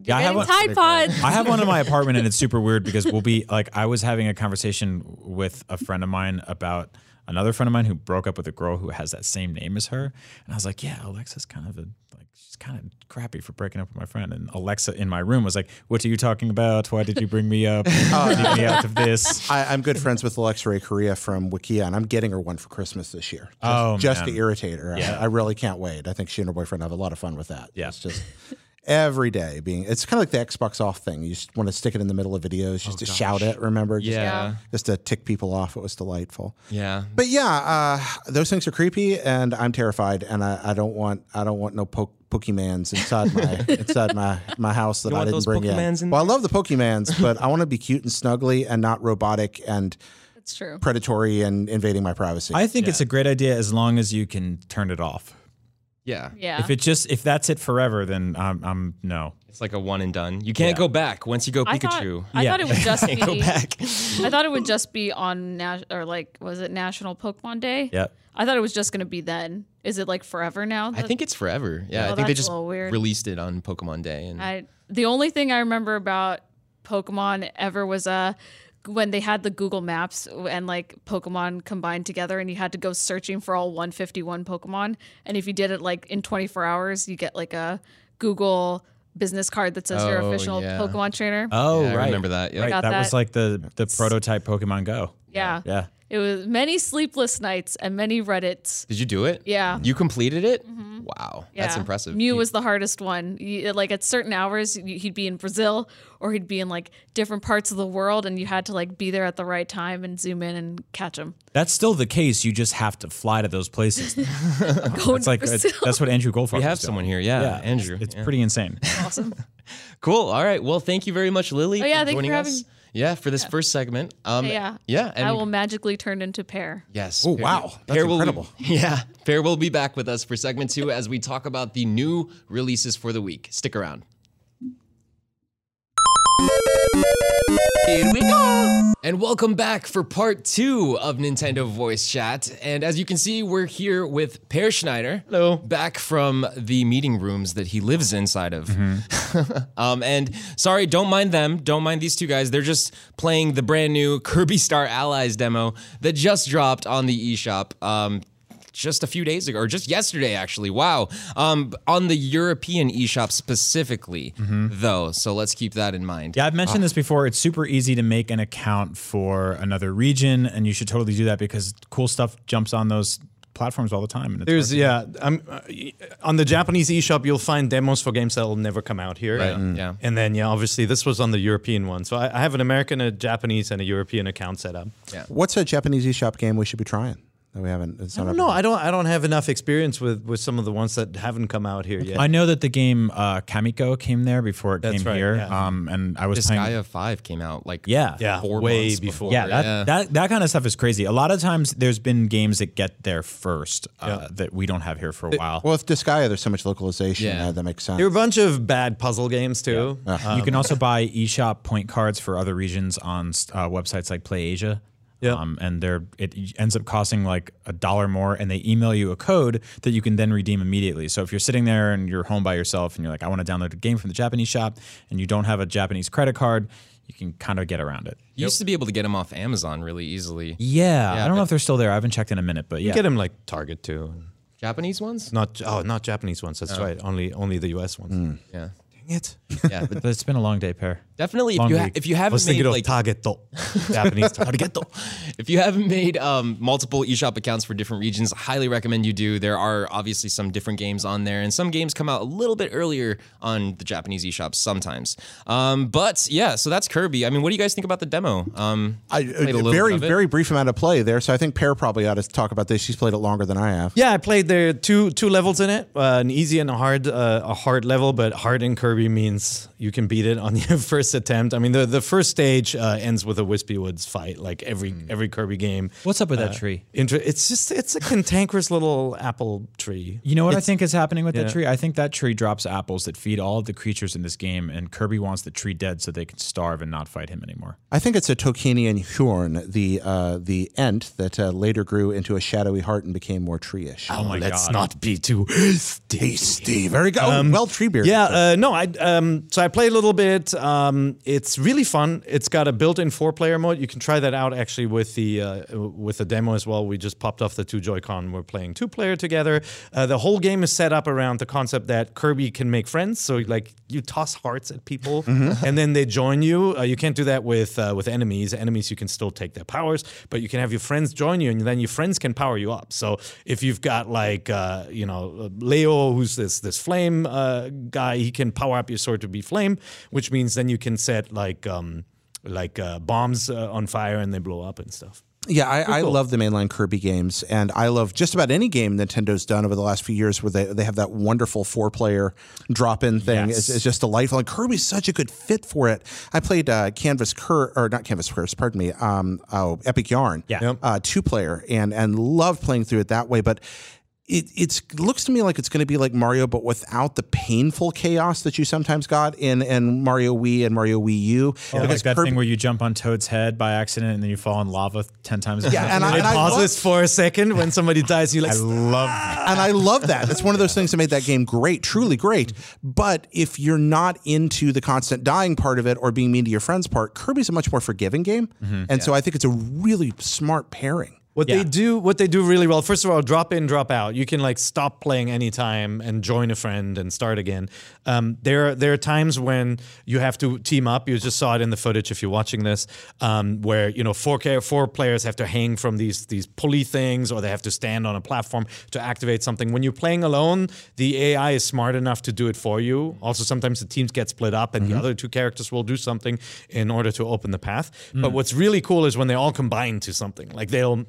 S4: Yeah, I have
S1: getting
S4: one-
S1: Tide Pods.
S4: I have one in my apartment, and it's super weird because we'll be like, I was having a conversation with a friend of mine about another friend of mine who broke up with a girl who has that same name as her, and I was like, yeah, Alexa's kind of a like she's kind of crappy for breaking up with my friend, and Alexa in my room was like, what are you talking about? Why did you bring me up? Oh, Leave me out of this.
S5: I, I'm good friends with Alexa Ray Corriea from Wikia, and I'm getting her one for Christmas this year. Just,
S4: Oh,
S5: just to irritate her.
S4: Yeah.
S5: I, I really can't wait. I think she and her boyfriend have a lot of fun with that.
S4: Yeah.
S5: It's just, every day being it's kind of like the Xbox off thing. You just want to stick it in the middle of videos just to shout it, remember? Just,
S2: Yeah.
S5: Just to tick people off. It was delightful.
S2: Yeah.
S5: But yeah, uh, those things are creepy, and I'm terrified, and I, I don't want I don't want no po- Pokemans inside my inside my my house that
S2: You
S5: I didn't bring
S2: Pokemans
S5: in.
S2: in
S5: Well, I love the Pokemans, but I want to be cute and snuggly and not robotic and
S1: That's true.
S5: predatory and invading my privacy.
S4: I think it's a great idea as long as you can turn it off.
S2: Yeah.
S1: Yeah.
S4: If it just if that's it forever, then I'm, I'm no.
S2: It's like a one and done. You can't
S4: Yeah.
S2: go back once you go
S1: I thought,
S2: Pikachu.
S1: I
S4: Yeah.
S1: thought it would just be.
S2: go back.
S1: I thought it would just be on Nas- or like was it National Pokemon Day?
S4: Yep.
S1: I thought it was just going to be then. Is it like forever now?
S2: I think it's forever. Yeah,
S1: Oh,
S2: I think they
S1: that's a
S2: just
S1: little weird.
S2: released it on Pokemon Day, and
S1: I the only thing I remember about Pokemon ever was uh when they had the Google Maps and like Pokemon combined together and you had to go searching for all 151 Pokemon and if you did it like in 24 hours you get like a Google business card that says you're
S2: Oh,
S1: official
S2: yeah.
S1: Pokemon trainer.
S4: Oh,
S2: Yeah, I
S4: right.
S2: remember that, yeah.
S4: Right. That,
S1: that.
S4: was like the the prototype Pokemon Go.
S1: yeah.
S4: Yeah.
S1: It was many sleepless nights and many Reddits.
S2: did you do it?
S1: Yeah.
S2: You completed it? Mm-hmm. Wow, that's impressive.
S1: Mew
S2: You-
S1: was the hardest one. You, like at certain hours, he'd be in Brazil or he'd be in like different parts of the world, and you had to like be there at the right time and zoom in and catch him.
S4: That's still the case. You just have to fly to those places.
S1: Going
S4: It's like
S1: to Brazil.
S4: that's what Andrew Goldfarb.
S2: we have
S4: was doing.
S2: someone here. Yeah,
S4: Yeah,
S2: Andrew.
S4: It's, it's
S2: yeah.
S4: pretty insane.
S1: awesome.
S2: cool. All right. Well, thank you very much, Lily.
S1: Oh, yeah,
S2: for
S1: thank you
S2: joining
S1: for
S2: us.
S1: Having-
S2: Yeah, for this first segment. Um,
S1: Yeah.
S2: yeah, and
S1: I will magically turn into Peer.
S2: Yes.
S5: Oh,
S2: Peer-
S5: wow. That's
S2: Peer will be-
S5: incredible.
S2: yeah. Peer will be back with us for segment two as we talk about the new releases for the week. Stick around. Here we go. And welcome back for part two of Nintendo Voice Chat. And as you can see, we're here with Peer Schneider.
S4: Hello.
S2: Back from the meeting rooms that he lives inside of. um, and sorry, don't mind them. Don't mind these two guys. They're just playing the brand new Kirby Star Allies demo that just dropped on the eShop. Um, just a few days ago, or just yesterday, actually. Wow. Um, on the European eShop specifically, though. So let's keep that in mind.
S4: Yeah, I've mentioned this before. It's super easy to make an account for another region, and you should totally do that because cool stuff jumps on those platforms all the time. And it's
S3: There's
S4: hard to-
S3: yeah, um, uh, on the Japanese eShop you'll find demos for games that will never come out here.
S2: Right, mm. yeah.
S3: And then yeah, obviously this was on the European one. So I, I have an American, a Japanese, and a European account set up. Yeah.
S5: What's a Japanese eShop game we should be trying that we haven't? It's
S3: I
S5: not
S3: don't. I don't. I don't have enough experience with with some of the ones that haven't come out here yet.
S4: I know that the game uh, Kamiko came there before it
S3: That's
S4: came
S3: right,
S4: here,
S3: yeah.
S4: um, and I was playing.
S2: Disgaea 5 came out like
S4: Yeah,
S3: Yeah,
S2: four
S3: way
S2: months
S3: before.
S4: Yeah, that,
S2: yeah.
S4: that that kind of stuff is crazy. A lot of times, there's been games that get there first uh, that we don't have here for a while.
S5: Well, with Disgaea, there's so much localization.
S2: Yeah.
S5: Yeah, that makes sense.
S3: there are a bunch of bad puzzle games too.
S4: you can also buy eShop point cards for other regions on uh, websites like PlayAsia.
S3: Yeah.
S4: Um, and they're it ends up costing like a dollar more, and they email you a code that you can then redeem immediately. So if you're sitting there and you're home by yourself and you're like, I want to download a game from the Japanese shop, and you don't have a Japanese credit card, you can kind of get around it.
S2: You used to be able to get them off Amazon really easily.
S4: Yeah, I don't
S2: but-
S4: know if they're still there. I haven't checked in a minute, but yeah.
S3: Get them like Target too.
S2: Japanese ones?
S3: Not oh, not Japanese ones. That's right. Only only the US ones.
S2: Yeah.
S3: Dang it.
S2: Yeah, but
S4: But it's been a long day, Peer.
S2: Definitely if you ha- if you haven't made
S3: of
S2: like
S3: Target Japanese Target.
S2: if you haven't made um, multiple eShop accounts for different regions, highly recommend you do. There are obviously some different games on there, and some games come out a little bit earlier on the Japanese eShops sometimes. Um, but yeah, so that's Kirby. I mean, what do you guys think about the demo? Um,
S5: I,
S2: played a
S5: a
S2: little
S5: very
S2: bit of it.
S5: very brief amount of play there, so I think Peer probably ought to talk about this. She's played it longer than I have.
S3: Yeah, I played there two two levels in it, uh, an easy and a hard uh, a hard level. But hard in Kirby means you can beat it on your first attempt. I mean, the the first stage uh, ends with a Wispy Woods fight, like every every Kirby game.
S4: What's up with that tree?
S3: Inter- it's just it's a cantankerous little apple tree.
S4: You know what I think is happening with that tree? I think that tree drops apples that feed all of the creatures in this game, and Kirby wants the tree dead so they can starve and not fight him anymore.
S5: I think it's a Tolkienian Huorn, the uh, the ent that uh, later grew into a shadowy heart and became more tree-ish.
S4: Oh my
S3: Let's
S4: god!
S3: not be too
S5: tasty. Very good. Oh, well, Treebeard.
S3: Yeah, uh, no, I um, so I played a little bit. Um, Um, it's really fun. It's got a built-in four-player mode. You can try that out actually with the uh, with the demo as well. We just popped off the two Joy-Con. We're playing two-player together. Uh, the whole game is set up around the concept that Kirby can make friends. So like you toss hearts at people, and then they join you. Uh, you can't do that with uh, with enemies. Enemies you can still take their powers, but you can have your friends join you, and then your friends can power you up. So if you've got like uh, you know Leo, who's this this flame uh, guy, he can power up your sword to be flame, which means then you can set like um, like uh, bombs uh, on fire and they blow up and stuff.
S5: Yeah, I, I love the mainline Kirby games, and I love just about any game Nintendo's done over the last few years where they, they have that wonderful four player drop in thing.
S4: Yes.
S5: It's, it's just delightful. And Kirby's such a good fit for it. I played uh, Canvas Cur or not Canvas Curse, pardon me. Um, oh, Epic Yarn,
S4: Yeah.
S5: Uh, two player, and and loved playing through it that way. But it it's looks to me like it's going to be like Mario, but without the painful chaos that you sometimes got in in Mario Wii and Mario Wii U.
S4: Or like that
S5: Kirby-
S4: thing where you jump on Toad's head by accident and then you fall in lava ten times.
S5: Yeah,
S4: fast.
S5: and I-
S3: it
S5: and I
S3: pauses
S5: love-
S3: for a second when somebody dies. You like
S4: I love ah! that.
S5: and I love that. It's one of those things that made that game great, truly great. But if you're not into the constant dying part of it or being mean to your friends part, Kirby's a much more forgiving game. Mm-hmm. And so I think it's a really smart pairing.
S3: What
S4: Yeah.
S3: they do, what they do really well. First of all, drop in, drop out. You can like stop playing anytime and join a friend and start again. Um, there, are, there are times when you have to team up. You just saw it in the footage if you're watching this, um, where you know four four players have to hang from these these pulley things, or they have to stand on a platform to activate something. When you're playing alone, the AI is smart enough to do it for you. Also, sometimes the teams get split up, and the other two characters will do something in order to open the path. But what's really cool is when they all combine to something. Like they'll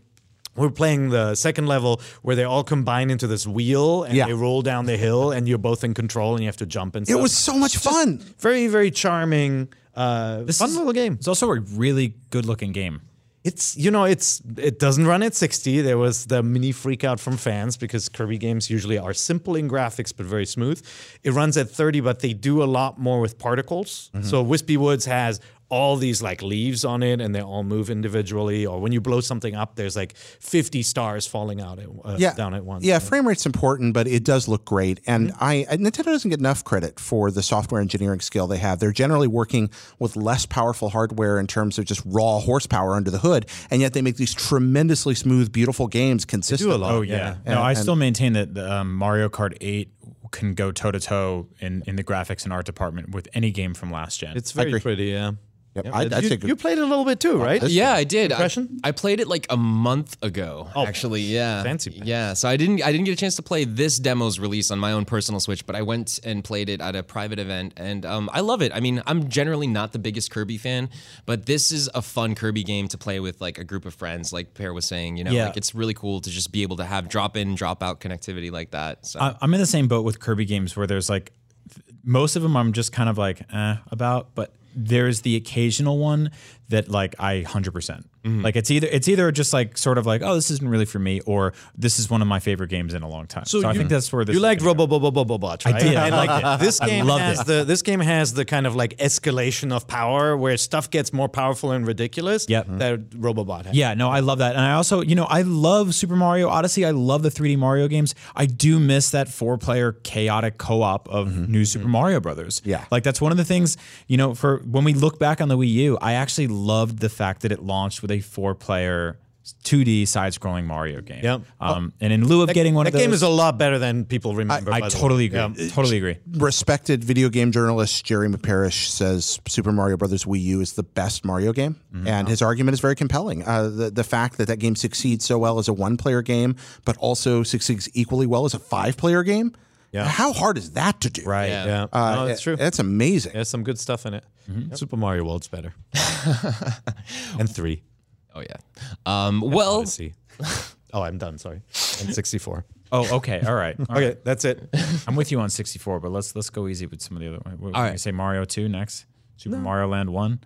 S3: we're playing the second level where they all combine into this wheel and
S5: Yeah.
S3: they roll down the hill and you're both in control and you have to jump and
S5: It was so much fun.
S3: very very charming uh fun
S4: is-
S3: little game
S4: It's also a really good looking game.
S3: it's you know it's it doesn't run at 60 there was the mini freak out from fans because kirby games usually are simple in graphics but very smooth it runs at 30 but they do a lot more with particles so wispy woods has all these like leaves on it and they all move individually or when you blow something up there's like 50 stars falling out at, uh,
S5: Yeah,
S3: down at once
S5: Yeah, frame rate's important, but it does look great. And I I- Nintendo doesn't get enough credit for the software engineering skill they have. They're generally working with less powerful hardware in terms of just raw horsepower under the hood, and yet they make these tremendously smooth, beautiful games consistently.
S3: lot.
S4: Oh yeah.
S3: yeah.
S4: No, I
S5: And-
S4: still maintain that the, um, Mario Kart 8 can go toe to toe in in the graphics and art department with any game from last gen.
S3: It's very pretty, yeah.
S5: Yep,
S3: Yeah,
S5: I'd- I'd
S3: you,
S5: say good-
S3: you played it a little bit too, right?
S2: Yeah, I did. I,
S3: Impression?
S2: I played it like a month ago. actually, yeah,
S3: fancy pants.
S2: Yeah, so I didn't. I didn't get a chance to play this demo's release on my own personal Switch, but I went and played it at a private event, and um, I love it. I mean, I'm generally not the biggest Kirby fan, but this is a fun Kirby game to play with like a group of friends. Like Peer was saying, you know,
S4: Yeah.
S2: like it's really cool to just be able to have drop in, drop out connectivity like that. So
S4: I- I'm in the same boat with Kirby games where there's like most of them I'm just kind of like eh, about, but there's the occasional one that like I 100%. percent
S3: Mm-hmm.
S4: Like it's either it's either just like sort of like oh this isn't really for me or this is one of my favorite games in a long time. So, I think that's where this
S3: you liked
S4: gonna go.
S3: Robo Bobo Bobo Bots, right?
S4: did. I
S3: And like
S4: loved it.
S3: this
S4: I
S3: game
S4: loved
S3: has
S4: it.
S3: the this game has the kind of like escalation of power where stuff gets more powerful and ridiculous.
S4: Yep.
S3: That Robobot has.
S4: Yeah, no, I love that. And I also, you know, I love Super Mario Odyssey. I love the 3D Mario games. I do miss that four player chaotic co op of new Super Mario Brothers.
S5: Yeah.
S4: Like that's one of the things, you know, for when we look back on the Wii U, I actually loved the fact that it launched with a four player 2D side scrolling Mario game.
S3: Yep.
S4: Um, and in lieu of getting one
S3: That
S4: of those, that
S3: game is a lot better than people remember.
S4: I
S3: by the way.
S4: totally agree.
S3: Yeah.
S4: Totally agree.
S5: respected video game journalist Jeremy Parish says Super Mario Brothers Wii U is the best Mario game, and his argument is very compelling. Uh, the the fact that that game succeeds so well as a one player game, but also succeeds equally well as a five player game.
S3: Yeah.
S5: How hard is that to do?
S4: Right.
S2: Yeah.
S3: Yeah,
S5: Uh,
S3: no, that's true.
S5: That's amazing.
S3: There's some good stuff in it. Super Mario World's better. and three.
S2: oh yeah. Um, well,
S3: Odyssey. oh, I'm done. Sorry. And 64.
S4: Oh, okay. All right. All
S3: Okay,
S4: right.
S3: that's it.
S4: I'm with you on 64, but let's let's go easy with some of the other. What,
S2: All
S4: All
S2: right.
S4: Say Mario 2 next. Super Mario Land 1.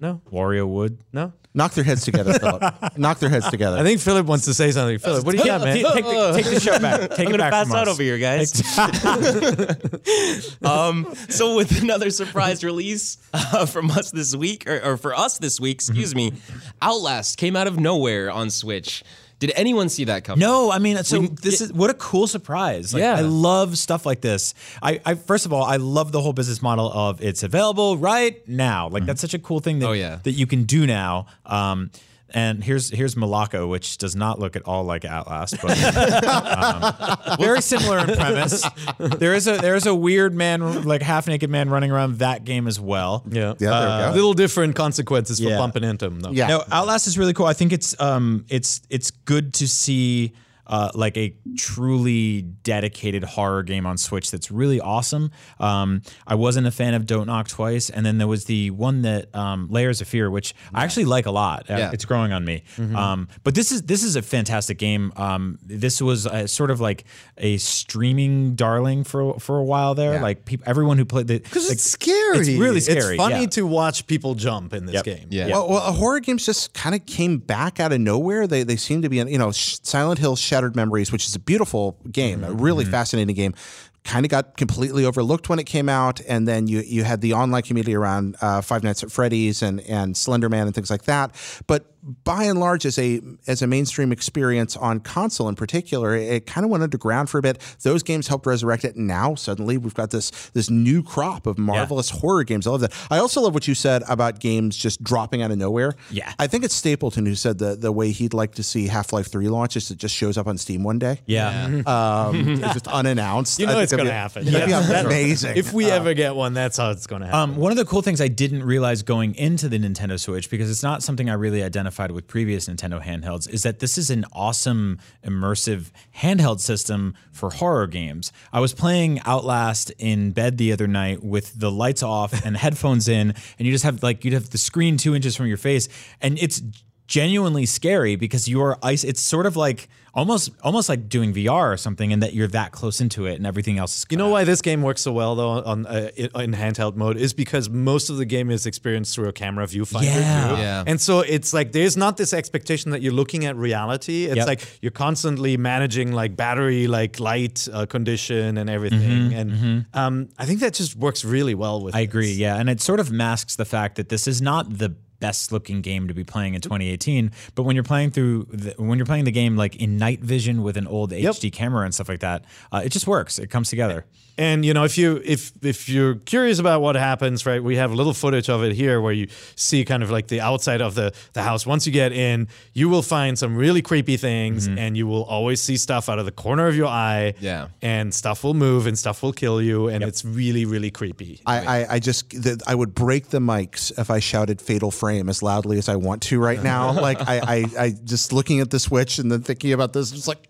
S3: No,
S4: Wario Wood.
S3: no.
S5: Knock their heads together, Philip. Knock their heads together.
S3: I think Philip wants to say something. Philip, what do you got, man?
S4: Take, take the, take the show back. Take
S2: I'm
S4: it
S2: gonna
S4: back
S2: pass
S4: from
S2: out
S4: us.
S2: over here, guys. um, so with another surprise release uh, from us this week, or, or for us this week, excuse me, Outlast came out of nowhere on Switch. Did anyone see that coming?
S4: No, I mean, so this is what a cool surprise. Like,
S2: Yeah.
S4: I love stuff like this. I, I first of all, I love the whole business model of it's available right now. Like that's such a cool thing that
S2: Oh, yeah.
S4: that you can do now. Um, and here's here's Mulaka, which does not look at all like Outlast, but um, very similar in premise. There is a there is a weird man, like half naked man, running around that game as well.
S3: Yeah,
S5: Yeah, there we go.
S3: little different consequences for
S4: Yeah.
S3: bumping into them. Though.
S5: Yeah.
S4: No, Outlast is really cool. I think it's um it's it's good to see uh, like a truly dedicated horror game on Switch that's really awesome. Um, I wasn't a fan of Don't Knock Twice, and then there was the one that um, Layers of Fear, which I actually like a lot. Uh,
S2: Yeah.
S4: It's growing on me. Um, but this is this is a fantastic game. Um, this was uh sort of like a streaming darling for for a while there.
S5: Yeah.
S4: Like people, everyone who played the
S3: Because
S4: like,
S3: it's scary.
S4: It's really scary.
S3: It's funny
S4: yeah.
S3: to watch people jump in this
S4: Yep.
S3: game.
S2: Yeah.
S5: Well, well, horror games just kind of came back out of nowhere. They they seem to be, you know, Silent Hill: Shattered Memories, which is a beautiful game, a really fascinating game. Kind of got completely overlooked when it came out, and then you you had the online community around uh, Five Nights at Freddy's and and Slender Man and things like that. But by and large, as a as a mainstream experience on console in particular, it, it kind of went underground for a bit. Those games helped resurrect it. Now suddenly we've got this this new crop of marvelous horror games. I love that. I also love what you said about games just dropping out of nowhere.
S4: Yeah.
S5: I think it's Stapleton who said the the way he'd like to see Half Life Three launch is it just shows up on Steam one day.
S4: yeah.
S5: Um, it's just unannounced.
S3: You know
S5: I
S3: it's going to happen.
S5: be- That'd be amazing.
S3: If we ever get one, that's how it's going to happen.
S4: Um, one of the cool things I didn't realize going into the Nintendo Switch, because it's not something I really identified with previous Nintendo handhelds, is that this is an awesome immersive handheld system for horror games. I was playing Outlast in bed the other night with the lights off and headphones in, and you just have like you'd have the screen two inches from your face, and it's genuinely scary because you're ice. It's sort of like almost almost like doing VR or something, and that you're that close into it, and everything else is.
S3: You know why this game works so well though on uh, in handheld mode is because most of the game is experienced through a camera viewfinder.
S4: Yeah.
S3: too.
S2: Yeah.
S3: And so it's like there's not this expectation that you're looking at reality. It's
S4: Yep.
S3: like you're constantly managing like battery, like light uh, condition and everything. and Um, I think that just works really well with.
S4: I agree.
S3: this.
S4: Yeah, and it sort of masks the fact that this is not the best looking game to be playing in 2018. But when you're playing through, the, when you're playing the game like in night vision with an old HD camera and stuff like that, uh, it just works. It comes together.
S3: And you know, if you if if you're curious about what happens, right? We have a little footage of it here where you see kind of like the outside of the the house. Once you get in, you will find some really creepy things, and you will always see stuff out of the corner of your eye.
S2: Yeah.
S3: and stuff will move, and stuff will kill you, and it's really really creepy.
S5: I, I, I just the, I would break the mics if I shouted "Fatal Frame" as loudly as I want to right now. like I, I, I just looking at the Switch and then thinking about this, it's like,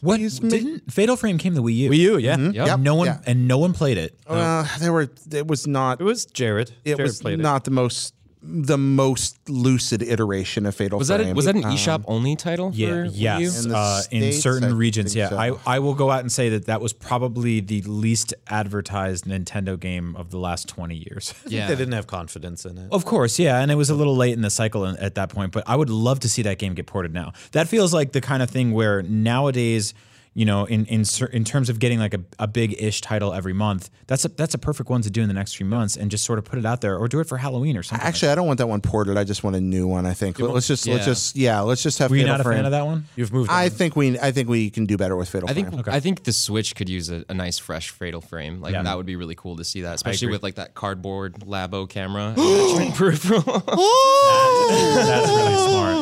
S4: What didn't Fatal Frame came to Wii U?
S3: Wii U, yeah,
S5: Yep,
S4: no one
S5: yeah.
S4: and no one played it.
S5: Uh, there were. It was not.
S3: it was Jared.
S5: It
S3: Jared
S5: was
S3: played
S5: not the most the most lucid iteration of Fatal
S2: Was that a, was that an
S5: Um,
S2: eShop only title?
S4: Yeah,
S2: for Wii U?
S4: yes.
S5: In the
S4: Uh, in certain
S5: I
S4: regions, yeah.
S5: so.
S4: I, I will go out and say that that was probably the least advertised Nintendo game of the last 20 years.
S3: it.
S2: Yeah.
S3: They didn't have confidence in it.
S4: Of course, yeah, and it was a little late in the cycle in- at that point, but I would love to see that game get ported now. That feels like the kind of thing where nowadays, you know, in in in terms of getting like a, a big ish title every month, that's a that's a perfect one to do in the next few months, and just sort of put it out there, or do it for Halloween or something. like
S5: Actually, I don't want that one ported. I just want a new one. I think. Let's just let's
S2: Yeah.
S5: just yeah. Let's just have.
S4: Were you
S5: Fatal
S4: not a fan of that one?
S3: You've moved.
S5: I
S3: on.
S5: think we I think we can do better with Fatal
S2: I think
S5: Frame.
S2: I think the Switch could use a, a nice fresh Fatal Frame. Like
S4: Yeah.
S2: that would be really cool to see that, especially with like that cardboard Labo camera attachment peripheral.
S4: That's really smart.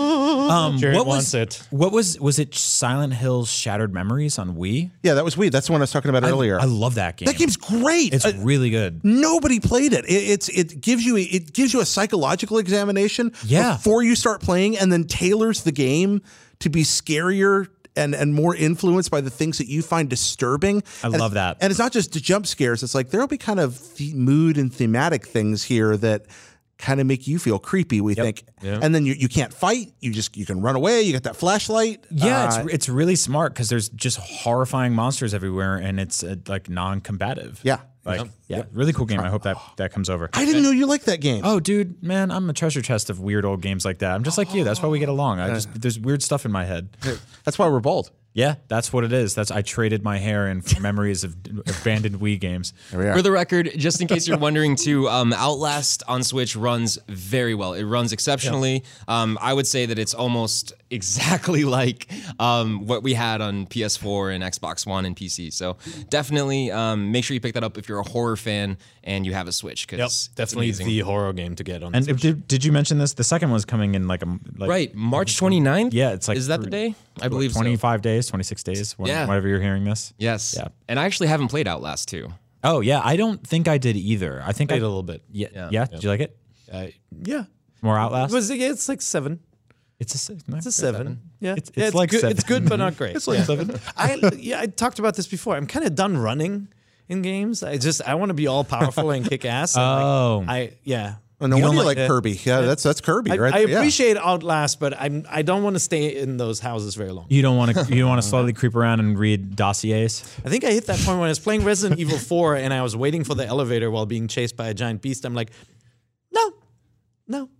S4: Um,
S3: Jared
S4: what
S3: wants
S4: was
S3: it.
S4: What was was it? Silent Hill's Shattered Memories on Wii.
S5: yeah, that was weird. That's the one I was talking about earlier.
S4: I love that game.
S5: that game's great.
S4: It's
S5: Uh,
S4: really good.
S5: nobody played it. it. It's it gives you a, it gives you a psychological examination
S4: Yeah.
S5: before you start playing, and then tailors the game to be scarier and and more influenced by the things that you find disturbing.
S4: I
S5: And
S4: love that.
S5: And it's not just the jump scares. It's like there'll be kind of the mood and thematic things here that kind of make you feel creepy. We think, and then you you can't fight. You just you can run away. You got that flashlight.
S4: Yeah,
S5: Uh,
S4: it's it's really smart because there's just horrifying monsters everywhere, and it's uh, like non-combative.
S5: Yeah.
S4: like yeah, really cool game. I hope that that comes over.
S5: I didn't know you liked that game.
S4: Oh, dude, man, I'm a treasure chest of weird old games like that. I'm just like you. That's why we get along. I just there's weird stuff in my head.
S5: That's why we're bold.
S4: Yeah, that's what it is. That's I traded my hair in for memories of abandoned Wii games.
S5: We are.
S2: For the record, just in case you're wondering, too, um, Outlast on Switch runs very well. It runs exceptionally. Um, I would say that it's almost exactly like um, what we had on PS4 and Xbox One and PC. So definitely um, make sure you pick that up if you're a horror fan and you have a Switch.
S3: Yep,
S2: Because
S3: definitely the horror game to get on.
S4: And
S3: Switch.
S4: did, did you mention this? The second one's coming in like a like
S2: Right, March 29th?
S4: Yeah, it's like
S2: Is that the day? I believe so.
S4: 25 days, 26 days, when,
S2: Yeah.
S4: whenever you're hearing this.
S2: Yes.
S4: Yeah.
S2: And I actually haven't played Outlast 2.
S4: Oh yeah, I don't think I did either. I think I
S3: did a little bit.
S4: Yeah, yeah. Did you like it?
S3: Uh, yeah,
S4: More
S3: it
S4: Outlast?
S3: was it's like seven.
S4: It's a six.
S3: It's a seven. Yeah,
S4: It's-
S3: Yeah,
S4: it's like
S3: good.
S4: seven.
S3: It's good, but not great.
S4: It's like seven.
S3: I yeah, I talked about this before. I'm kind of done running in games. I just I want to be all powerful and kick ass. and, like,
S4: Oh.
S3: I yeah.
S5: Oh, no
S3: You
S5: wonder
S3: don't
S5: you like
S3: uh,
S5: Kirby. Yeah, that's that's Kirby,
S3: I,
S5: right?
S3: I
S5: there. Yeah.
S3: appreciate Outlast, but I'm I don't want to stay in those houses very long.
S4: You don't want to. You don't want to slowly creep around and read dossiers.
S3: I think I hit that point when I was playing Resident Evil 4 and I was waiting for the elevator while being chased by a giant beast. I'm like, no, no,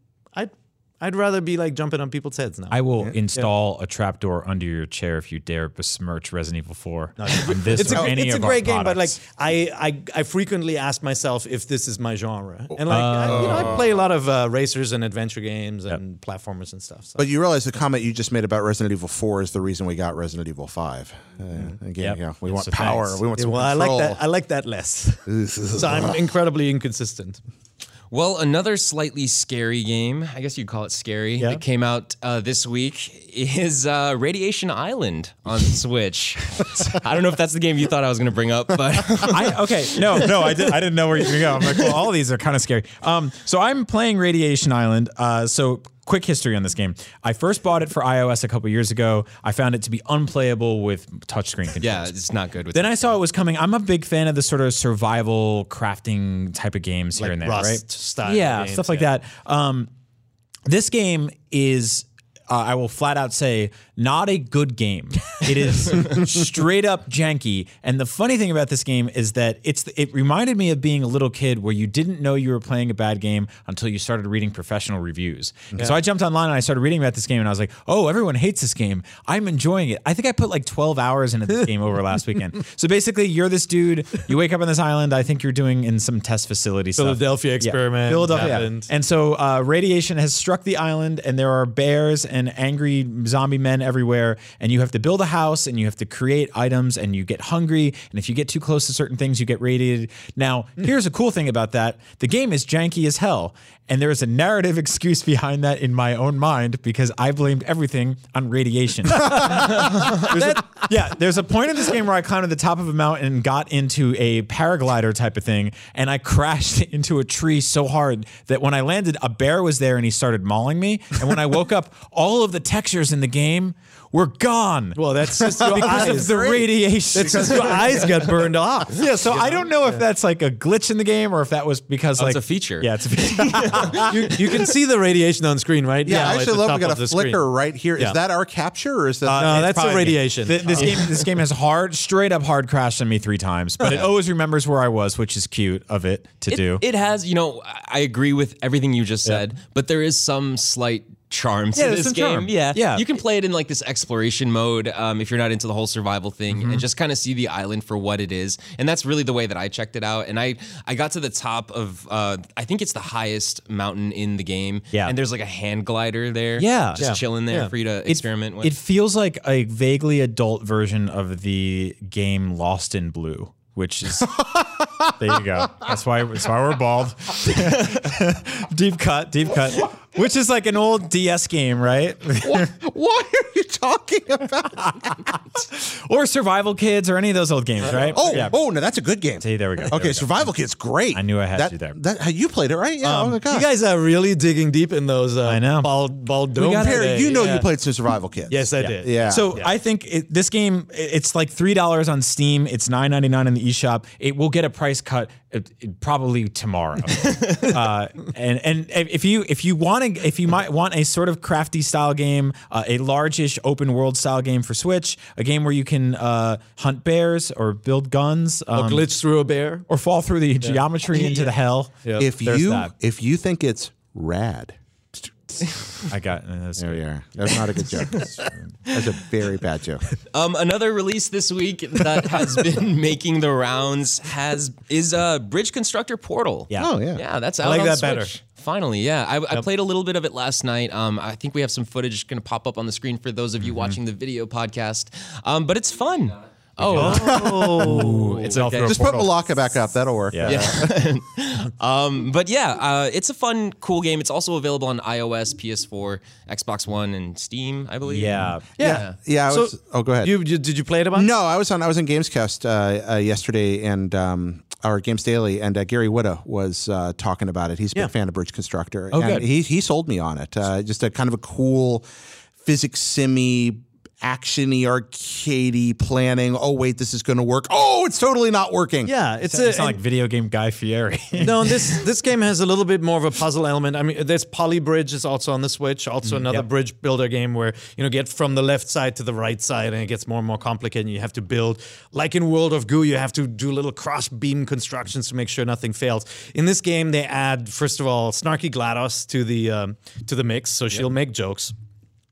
S3: I'd I'd rather be like jumping on people's heads now.
S4: I will install a trapdoor under your chair if you dare besmirch Resident Evil 4 on this
S3: it's
S4: or
S3: a,
S4: any
S3: it's a
S4: of our
S3: great game, but like. I, I I frequently ask myself if this is my genre, and like I, you know I play a lot of uh, racers and adventure games and platformers and stuff. So.
S5: But you realize the comment you just made about Resident Evil 4 is the reason we got Resident Evil 5. Uh, again,
S4: Yep.
S5: yeah, we
S4: It's
S5: want
S4: a
S5: power.
S4: thanks.
S5: We want
S3: Yeah,
S5: some
S3: well, I like that. I like that less. so I'm incredibly inconsistent.
S2: Well, another slightly scary game, I guess you'd call it scary, that came out uh, this week is uh, Radiation Island on Switch. I don't know if that's the game you thought I was going to bring up, but
S4: I okay, no, no, I, did, I didn't know where you were going to go. I'm like, well, all of these are kind of scary. Um, so I'm playing Radiation Island. Uh, so quick history on this game. I first bought it for iOS a couple years ago. I found it to be unplayable with touchscreen controls.
S2: yeah, it's not good with
S4: Then I saw it was coming. I'm a big fan of the sort of survival crafting type of games here and there,
S3: Rust
S4: right?
S3: style
S4: yeah,
S3: games,
S4: stuff like
S3: yeah.
S4: that. Um, this game is. Uh, I will flat out say, not a good game. It is straight up janky. And the funny thing about this game is that it's it reminded me of being a little kid where you didn't know you were playing a bad game until you started reading professional reviews. And so I jumped online and I started reading about this game and I was like, oh, everyone hates this game. I'm enjoying it. I think I put like 12 hours into this game over last weekend. So basically, you're this dude. You wake up on this island. I think you're doing in some test facility stuff.
S3: Philadelphia
S4: Yeah.
S3: experiment
S4: Philadelphia.
S3: happened.
S4: And so uh, radiation has struck the island, and there are bears and angry zombie men everywhere. And you have to build a house, and you have to create items, and you get hungry. And if you get too close to certain things, you get radiated. Now, hmm. here's a cool thing about that: the game is janky as hell, and there is a narrative excuse behind that in my own mind because I blamed everything on radiation. There's a- yeah, there's a point in this game where I climbed to the top of a mountain and got into a paraglider type of thing, and I crashed into a tree so hard that when I landed, a bear was there and he started mauling me. And when I woke up, all of the textures in the game were gone.
S3: Well, that's just
S4: because
S3: eyes.
S4: of the radiation.
S3: It's just your eyes got burned off.
S4: yeah, so I don't know if that's like a glitch in the game or if that was because
S2: Oh,
S4: like
S2: it's a feature.
S4: Yeah, it's a feature.
S3: you, you can see the radiation on screen, right?
S5: Yeah, I
S3: at
S5: actually
S3: the
S5: love we got a
S3: the screen.
S5: flicker right here. Is
S3: Yeah.
S5: that our capture or is that
S3: uh,
S4: No,
S3: that's
S4: the
S3: radiation.
S4: Th- This game, this game has hard, straight up hard crashed on me three times, but it always remembers where I was, which is cute of it to
S2: it,
S4: do.
S2: it has, you know, I agree with everything you just said, but there is some slight charm to
S4: Yeah,
S2: this game.
S4: charm.
S2: Yeah,
S4: Yeah.
S2: You can play it in like this exploration mode um, if you're not into the whole survival thing,
S4: Mm-hmm.
S2: and just kind of see the island for what it is. And that's really the way that I checked it out. And I I got to the top of uh, I think it's the highest mountain in the game.
S4: Yeah.
S2: and there's like a hand glider there.
S4: Yeah.
S2: just
S4: Yeah.
S2: chilling there
S3: Yeah.
S2: for you to experiment with.
S4: It feels like a vaguely adult version of the game Lost in Blue, which is there you go. That's why that's why we're bald. deep cut, deep cut. Which is like an old DS game, right?
S5: what are you talking about?
S4: or Survival Kids or any of those old games, right?
S5: Oh,
S4: yeah.
S5: oh, no, that's a good game.
S4: See, there we go. There
S5: Okay,
S4: we go.
S5: Survival Kid's great.
S4: I knew I had
S5: that,
S4: you there.
S5: That you played it, right? Yeah. oh my god.
S3: You guys are really digging deep in those. Uh,
S4: I know.
S3: Bald, bald dome.
S4: gotta-
S5: Perry, you know
S3: Yeah.
S5: you played some Survival Kids.
S3: Yes, I did.
S5: Yeah.
S4: So
S3: Yeah.
S4: I think it, this game, it's like three dollars on Steam. It's nine ninety nine in the eShop. It will get a price cut uh, probably tomorrow. uh, and and if you if you want to if you might want a sort of crafty style game, uh, a largish open world style game for Switch, a game where you can uh, hunt bears or build guns, um,
S3: glitch through a bear.
S4: or fall through the geometry into the hell.
S5: if
S4: There's
S5: you
S4: that.
S5: if you think it's rad,
S4: I got. Uh, that's
S5: There we are. That's not a good joke. That's a very bad joke.
S2: Um, another release this week that has been making the rounds has is uh, Bridge Constructor Portal.
S4: Yeah.
S5: Oh yeah.
S2: Yeah, that's out
S3: like
S2: on
S3: that
S2: Switch.
S3: better.
S2: Finally, yeah. I, I played a little bit of it last night. Um, I think we have some footage going to pop up on the screen for those of you watching the video podcast. Um, but it's fun. Oh,
S4: Oh,
S2: it's
S4: I'll
S2: okay.
S5: Just put. Mulaka back up. That'll work.
S4: Yeah.
S2: yeah. um, but yeah, uh, it's a fun, cool game. It's also available on iOS, PS4, Xbox One, and Steam, I believe.
S4: Yeah.
S5: Yeah. Yeah. I
S3: So,
S5: was, oh, go ahead.
S3: You, you did you play it a bunch?
S5: No, I was on. I was in Gamescast uh, uh, yesterday and um, our Games Daily, and uh, Gary Whitta was uh, talking about it. He's a
S3: Yeah.
S5: big fan of Bridge Constructor.
S4: Oh,
S5: and
S4: good.
S5: He he sold me on it. Uh, just a kind of a cool physics simmy. Actiony, arcadey planning. Oh wait, this is going to work. Oh, it's totally not working.
S3: Yeah, it's,
S4: It's,
S3: a,
S4: not like video game Guy Fieri.
S3: no, and this this game has a little bit more of a puzzle element. I mean, there's Polybridge is also on the Switch, also another
S4: Yep.
S3: bridge builder game where you know get from the left side to the right side, and it gets more and more complicated. And you have to build, like in World of Goo, you have to do little cross beam constructions to make sure nothing fails. In this game, they add first of all Snarky GLaDOS to the um, to the mix, so she'll make jokes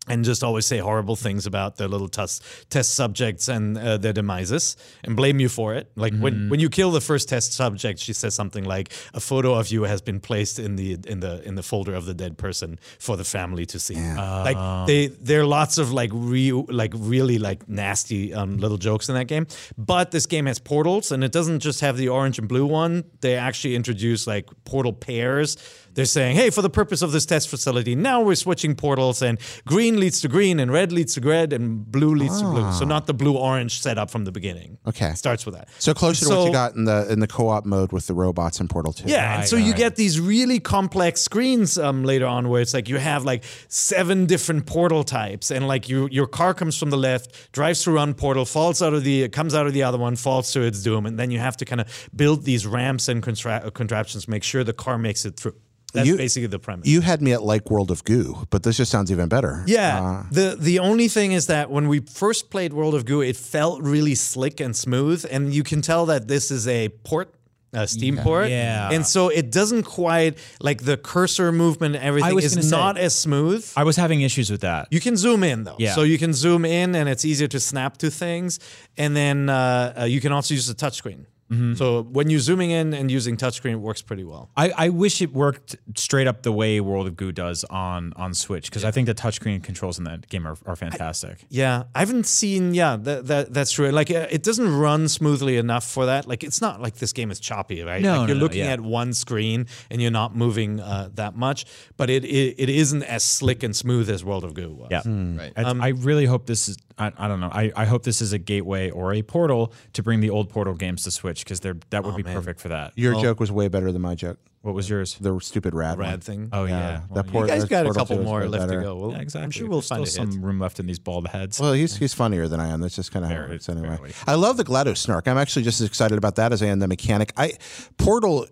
S3: and just always say horrible things about their little test test subjects and uh, their demises and blame you for it. Like when, when you kill the first test subject, she says something like a photo of you has been placed in the in the in the folder of the dead person for the family to see. Like they there are lots of like real like really like nasty um, little jokes in that game. But this game has portals and it doesn't just have the orange and blue one. They actually introduce like portal pairs. They're saying, hey, for the purpose of this test facility, now we're switching portals, and green leads to green, and red leads to red, and blue leads to blue. So not the blue orange setup from the beginning.
S5: Okay.
S3: It starts with that.
S5: So closer to what you got in the in the co-op mode with the robots in Portal Two.
S3: Yeah, and so you get these really complex screens um, later on where it's like you have like seven different portal types, and like you your car comes from the left, drives through one portal, falls out of the comes out of the other one, falls to its doom, and then you have to kind of build these ramps and contra- contraptions, to make sure the car makes it through. That's
S5: You-
S3: basically the premise.
S5: You had me at like World of Goo, but this just sounds even better.
S3: Yeah. the the only thing is that when we first played World of Goo, it felt really slick and smooth, and you can tell that this is a port. A Steam port,
S4: Yeah.
S3: and so it doesn't quite like the cursor movement. and Everything
S4: was
S3: is
S4: gonna say-
S3: not as smooth.
S4: I was having issues with that.
S3: You can zoom in though,
S4: Yeah.
S3: so you can zoom in, and it's easier to snap to things. And then uh, uh, you can also use the touchscreen.
S4: Mm-hmm.
S3: So when you're zooming in and using touchscreen, it works pretty well.
S4: I, I wish it worked straight up the way World of Goo does on on Switch because I think the touchscreen controls in that game are, are fantastic.
S3: Yeah, I haven't seen. Yeah, that, that that's true. Like, uh, it doesn't run smoothly enough for that. Like, it's not like this game is choppy, right?
S4: No,
S3: like
S4: no,
S3: you're
S4: no,
S3: looking
S4: yeah.
S3: at one screen and you're not moving uh, that much. But it, it it isn't as slick and smooth as World of Goo was.
S4: Yeah,
S2: Right.
S4: I, I really hope this is. I, I don't know. I, I hope this is a gateway or a portal to bring the old Portal games to Switch because they're that would be perfect for that.
S5: Your joke was way better than my joke.
S4: What was yours?
S5: The stupid rad, one.
S3: Rad thing.
S4: Oh yeah,
S5: that
S4: Well,
S5: poor-
S3: you guys got a couple more left
S5: better.
S3: to go. Well,
S4: yeah, exactly.
S3: I'm sure we'll
S4: There's
S3: find
S4: still
S3: a hit.
S4: some room left in these bald heads.
S5: Well, he's he's funnier than I am. That's just kind of how it works anyway.
S4: very.
S5: I love the GLaDOS snark. I'm actually just as excited about that as I am the mechanic. I Portal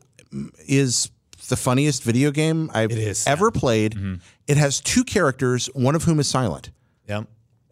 S5: is the funniest video game I've
S3: It is,
S5: ever played.
S4: Mm-hmm.
S5: It has two characters, one of whom is silent.
S3: Yeah.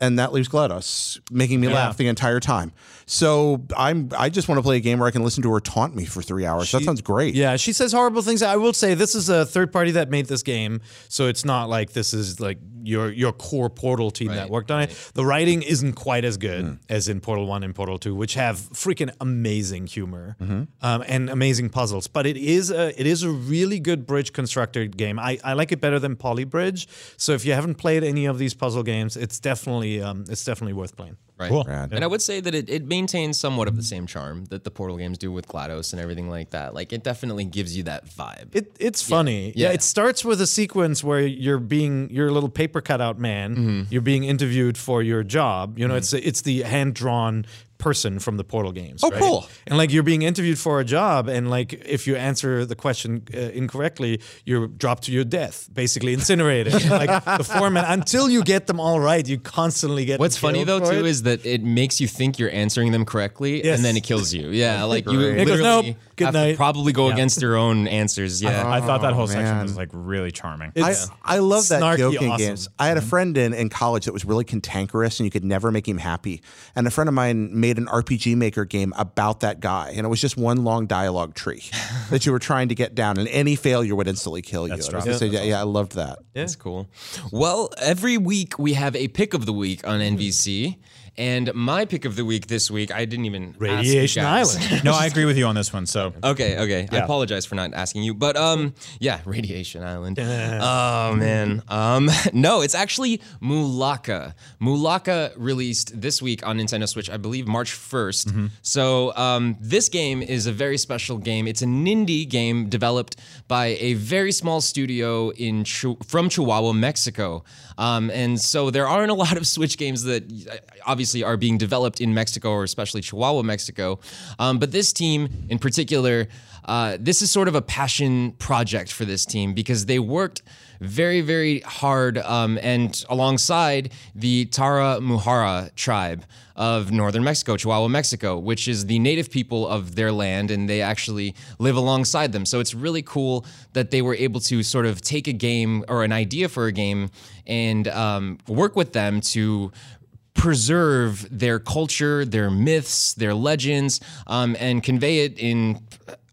S5: and that leaves GLaDOS making me laugh the entire time. So I'm I just want to play a game where I can listen to her taunt me for three hours. that sounds great.
S3: Yeah, she says horrible things. I will say this is a third party that made this game, so it's not like this is like your your core Portal team that worked on it. The writing isn't quite as good
S5: Hmm.
S3: as in Portal One and Portal Two, which have freaking amazing humor
S5: Mm-hmm.
S3: um, and amazing puzzles. But it is a it is a really good bridge constructor game. I, I like it better than Poly Bridge. So if you haven't played any of these puzzle games, it's definitely um, it's definitely worth playing.
S2: Right.
S4: Cool.
S5: Rad.
S2: And I would say that it, it maintains somewhat of the same charm that the Portal games do with GLaDOS and everything like that. Like it definitely gives you that vibe.
S3: It it's funny. Yeah.
S2: Yeah.
S3: it starts with a sequence where you're being you're a little paper cutout man.
S2: Mm-hmm.
S3: You're being interviewed for your job. You know, it's it's the hand drawn person from the Portal games.
S2: Oh,
S3: right?
S2: cool.
S3: And like you're being interviewed for a job, and like if you answer the question uh, incorrectly, you're dropped to your death, basically incinerated. like the foreman, until you get them all right, you constantly get.
S2: What's funny though too
S3: it.
S2: is that it makes you think you're answering them correctly,
S3: Yes.
S2: and then it kills you. Yeah, like you
S5: Great.
S3: It goes,
S2: literally.
S3: nope, Good
S2: have to
S3: night.
S2: probably go against their own answers. Yeah.
S4: I thought that whole section oh,
S5: man.
S4: was like really charming.
S5: I, I love that
S3: snarky
S5: joking
S3: awesome.
S5: games. I had a mm-hmm. friend in, in college that was really cantankerous and you could never make him happy. And a friend of mine made an RPG Maker game about that guy. And it was just one long dialogue tree that you were trying to get down. And any failure would instantly kill you.
S4: That's
S5: And I was say, yeah, yeah, I loved that.
S2: That's cool. Well, every week we have a pick of the week on mm-hmm. NVC. And my pick of the week this week, I didn't even ask you
S3: Radiation. Island.
S4: no, I agree with you on this one. So
S2: Okay, okay. I apologize for not asking you, but um, yeah, Radiation Island. oh man, um, no, it's actually Mulaka. Mulaka released this week on Nintendo Switch, I believe March 1st. So um, this game is a very special game. It's an indie game developed by a very small studio in Chi- from Chihuahua, Mexico. Um, and so there aren't a lot of Switch games that uh, obviously are being developed in Mexico or especially Chihuahua, Mexico. Um, but this team in particular, uh, this is sort of a passion project for this team because they worked very, very hard um, and alongside the Tarahumara tribe of northern Mexico, Chihuahua, Mexico, which is the native people of their land, and they actually live alongside them. So it's really cool that they were able to sort of take a game or an idea for a game and um, work with them to preserve their culture, their myths, their legends, um, and convey it in,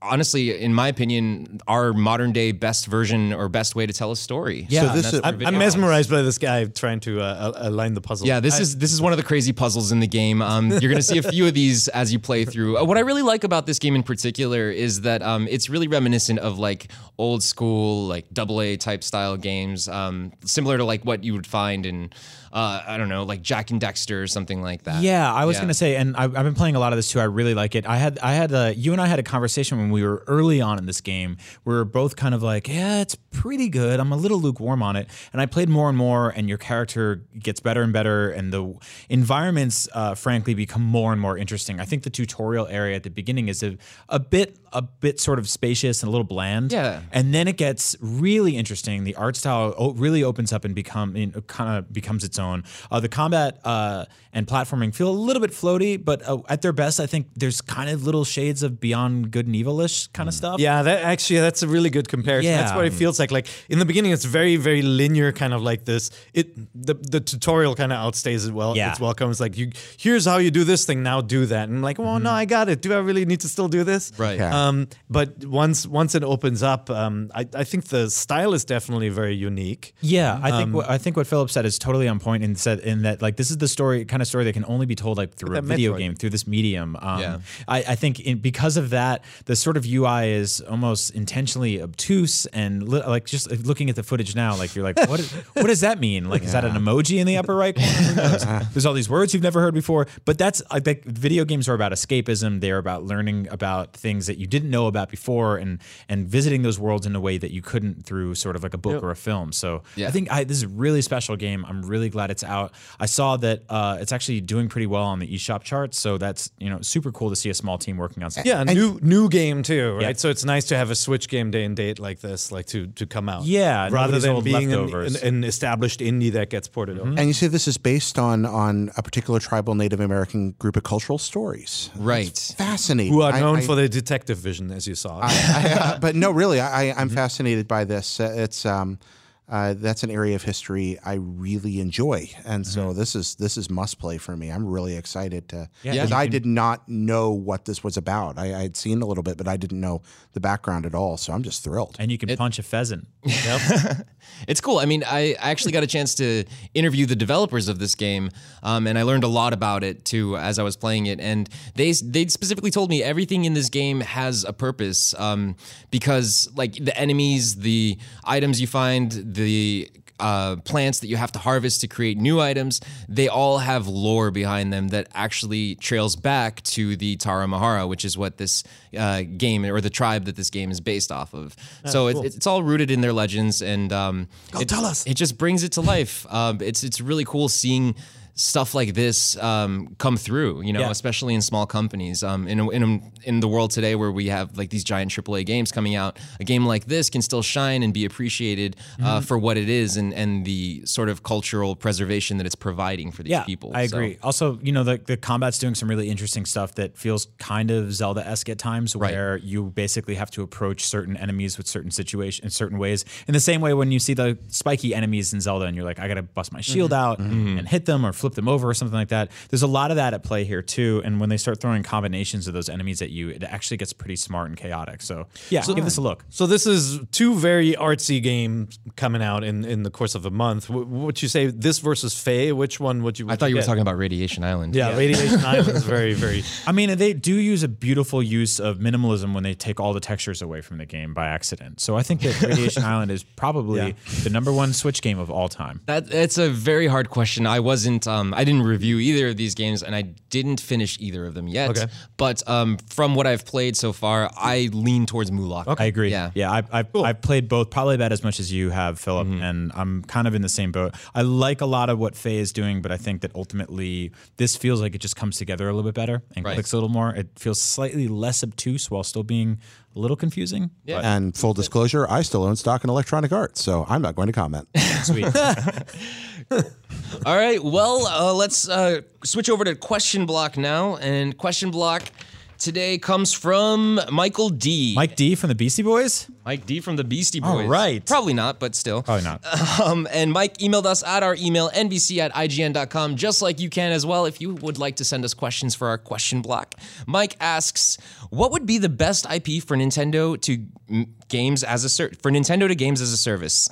S2: honestly, in my opinion, our modern day best version or best way to tell a story.
S4: Yeah,
S5: so this is,
S3: I'm, I'm mesmerized by this guy trying to uh, align the puzzle.
S2: Yeah, this is this is one of the crazy puzzles in the game. Um, you're going to see a few of these as you play through. Uh, what I really like about this game in particular is that um, it's really reminiscent of like old school, like double A type style games, um, similar to like what you would find in, uh, I don't know, like Jak and Daxter or something like that.
S4: Yeah, I was
S2: Yeah.
S4: gonna say, and I, I've been playing a lot of this too. I really like it. I had, I had, uh, you and I had a conversation when we were early on in this game. We were both kind of like, yeah, it's pretty good. I'm a little lukewarm on it, and I played more and more, and your character gets better and better, and the environments, uh, frankly, become more and more interesting. I think the tutorial area at the beginning is a, a bit, a bit sort of spacious and a little bland.
S2: Yeah.
S4: and then it gets really interesting. The art style o- really opens up and become, you know, kind of becomes its own. Uh, the combat uh, and platforming feel a little bit floaty, but uh, at their best, I think there's kind of little shades of Beyond Good and Evilish kind of stuff.
S3: Yeah, that actually that's a really good comparison.
S4: Yeah.
S3: That's what it feels like. Like in the beginning, it's very very linear, kind of like this. It the the tutorial kind of outstays it well.
S4: Yeah.
S3: It's welcome. It's like you here's how you do this thing. Now do that. And I'm like, well, no, I got it. Do I really need to still do this?
S2: Right.
S5: Yeah.
S3: Um, but once once it opens up, um, I I think the style is definitely very unique.
S4: Yeah, I think what, I think what Philip said is totally on point in said in that like this is the story kind of story that can only be told like through a video
S3: Metroid.
S4: game through this medium. Um,
S2: Yeah.
S4: I, I think in, because of that, the sort of UI is almost intentionally obtuse and li- like just looking at the footage now, like you're like, what is, what does that mean? Like, is that an emoji in the upper right corner? There's all these words you've never heard before, but that's I think video games are about escapism. They're about learning about things that you didn't know about before and and visiting those worlds in a way that you couldn't through sort of like a book or a film. So
S2: Yeah.
S4: I think I, this is a really special game. I'm really glad it's out. I saw that uh, it's actually doing pretty well on the eShop charts, so that's you know super cool to see a small team working on something.
S3: Yeah, a new new game too, right?
S4: Yeah.
S3: So it's nice to have a Switch game day and date like this, like to to come out.
S4: Yeah,
S3: rather than being an, an, an established indie that gets ported over.
S5: And you say this is based on on a particular tribal Native American group of cultural stories.
S2: Right.
S5: Fascinating.
S3: Who are
S5: I-
S3: known
S5: I-
S3: for their detective vision, as you saw.
S5: I, uh, but no, really, I, I'm fascinated by this. Uh, it's um, uh, that's an area of history I really enjoy, and so this is this is must play for me. I'm really excited to because
S4: you
S5: I
S4: can-
S5: did not know what this was about. I, I had seen a little bit, but I didn't know the background at all. So I'm just thrilled.
S4: And you can punch a pheasant.
S2: It's cool. I mean, I actually got a chance to interview the developers of this game, um, and I learned a lot about it too as I was playing it. And they they specifically told me everything in this game has a purpose, um, because like the enemies, the items you find, the uh, plants that you have to harvest to create new items, they all have lore behind them that actually trails back to the Tarahumara, which is what this uh, game or the tribe that this game is based off of. so it's, it's all rooted in their legends, and um, it,
S3: tell us.
S2: It just brings it to life. Um, it's it's really cool seeing stuff like this um, come through. You know,
S4: Yeah.
S2: especially in small companies. Um, in in in the world today where we have like these giant AAA games coming out, a game like this can still shine and be appreciated uh, for what it is and and the sort of cultural preservation that it's providing for these
S4: yeah,
S2: people.
S4: I
S2: So-
S4: agree. Also, you know, the, the combat's doing some really interesting stuff that feels kind of Zelda esque at times,
S2: Right.
S4: where you basically have to approach certain enemies with certain situations in certain ways. In the same way, when you see the spiky enemies in Zelda, and you're like, I got to bust my shield out and hit them or flip them over or something like that. There's a lot of that at play here too. And when they start throwing combinations of those enemies at you, it actually gets pretty smart and chaotic. So yeah, so, give this a look.
S3: So this is two very artsy games coming out in, in the course of a month. W- would you say this versus Fe? Which one would you?
S2: I thought you were talking about Radiation Island.
S3: Yeah, Radiation Island is very very.
S4: I mean, they do use a beautiful use of minimalism when they take all the textures away from the game by accident. So I think that Radiation Island is probably the number one Switch game of all time.
S2: That it's a very hard question. I wasn't um I didn't review either of these games and I didn't finish either of them yet.
S3: Okay.
S2: But um from what I've played so far, I lean towards Mulak.
S4: I agree.
S2: Yeah.
S4: yeah. I've, I've, I've played both, probably about as much as you have, Philip, and I'm kind of in the same boat. I like a lot of what Fe is doing, but I think that ultimately this feels like it just comes together a little bit better and
S2: Right.
S4: clicks a little more. It feels slightly less obtuse while still being a little confusing.
S2: Yeah.
S5: And full disclosure, I still own stock in Electronic Arts, so I'm not going to comment.
S4: Sweet.
S2: All right. Well, uh, let's uh, switch over to question block now. And question block today comes from Michael D.
S4: Mike D from the Beastie Boys?
S2: Mike D from the Beastie
S4: All
S2: Boys.
S4: right.
S2: Probably not, but still.
S4: Probably not.
S2: Um, and Mike emailed us at our email, nvc at ign.com, just like you can as well if you would like to send us questions for our question block. Mike asks, what would be the best IP for Nintendo to games as a ser- for Nintendo to games as a service?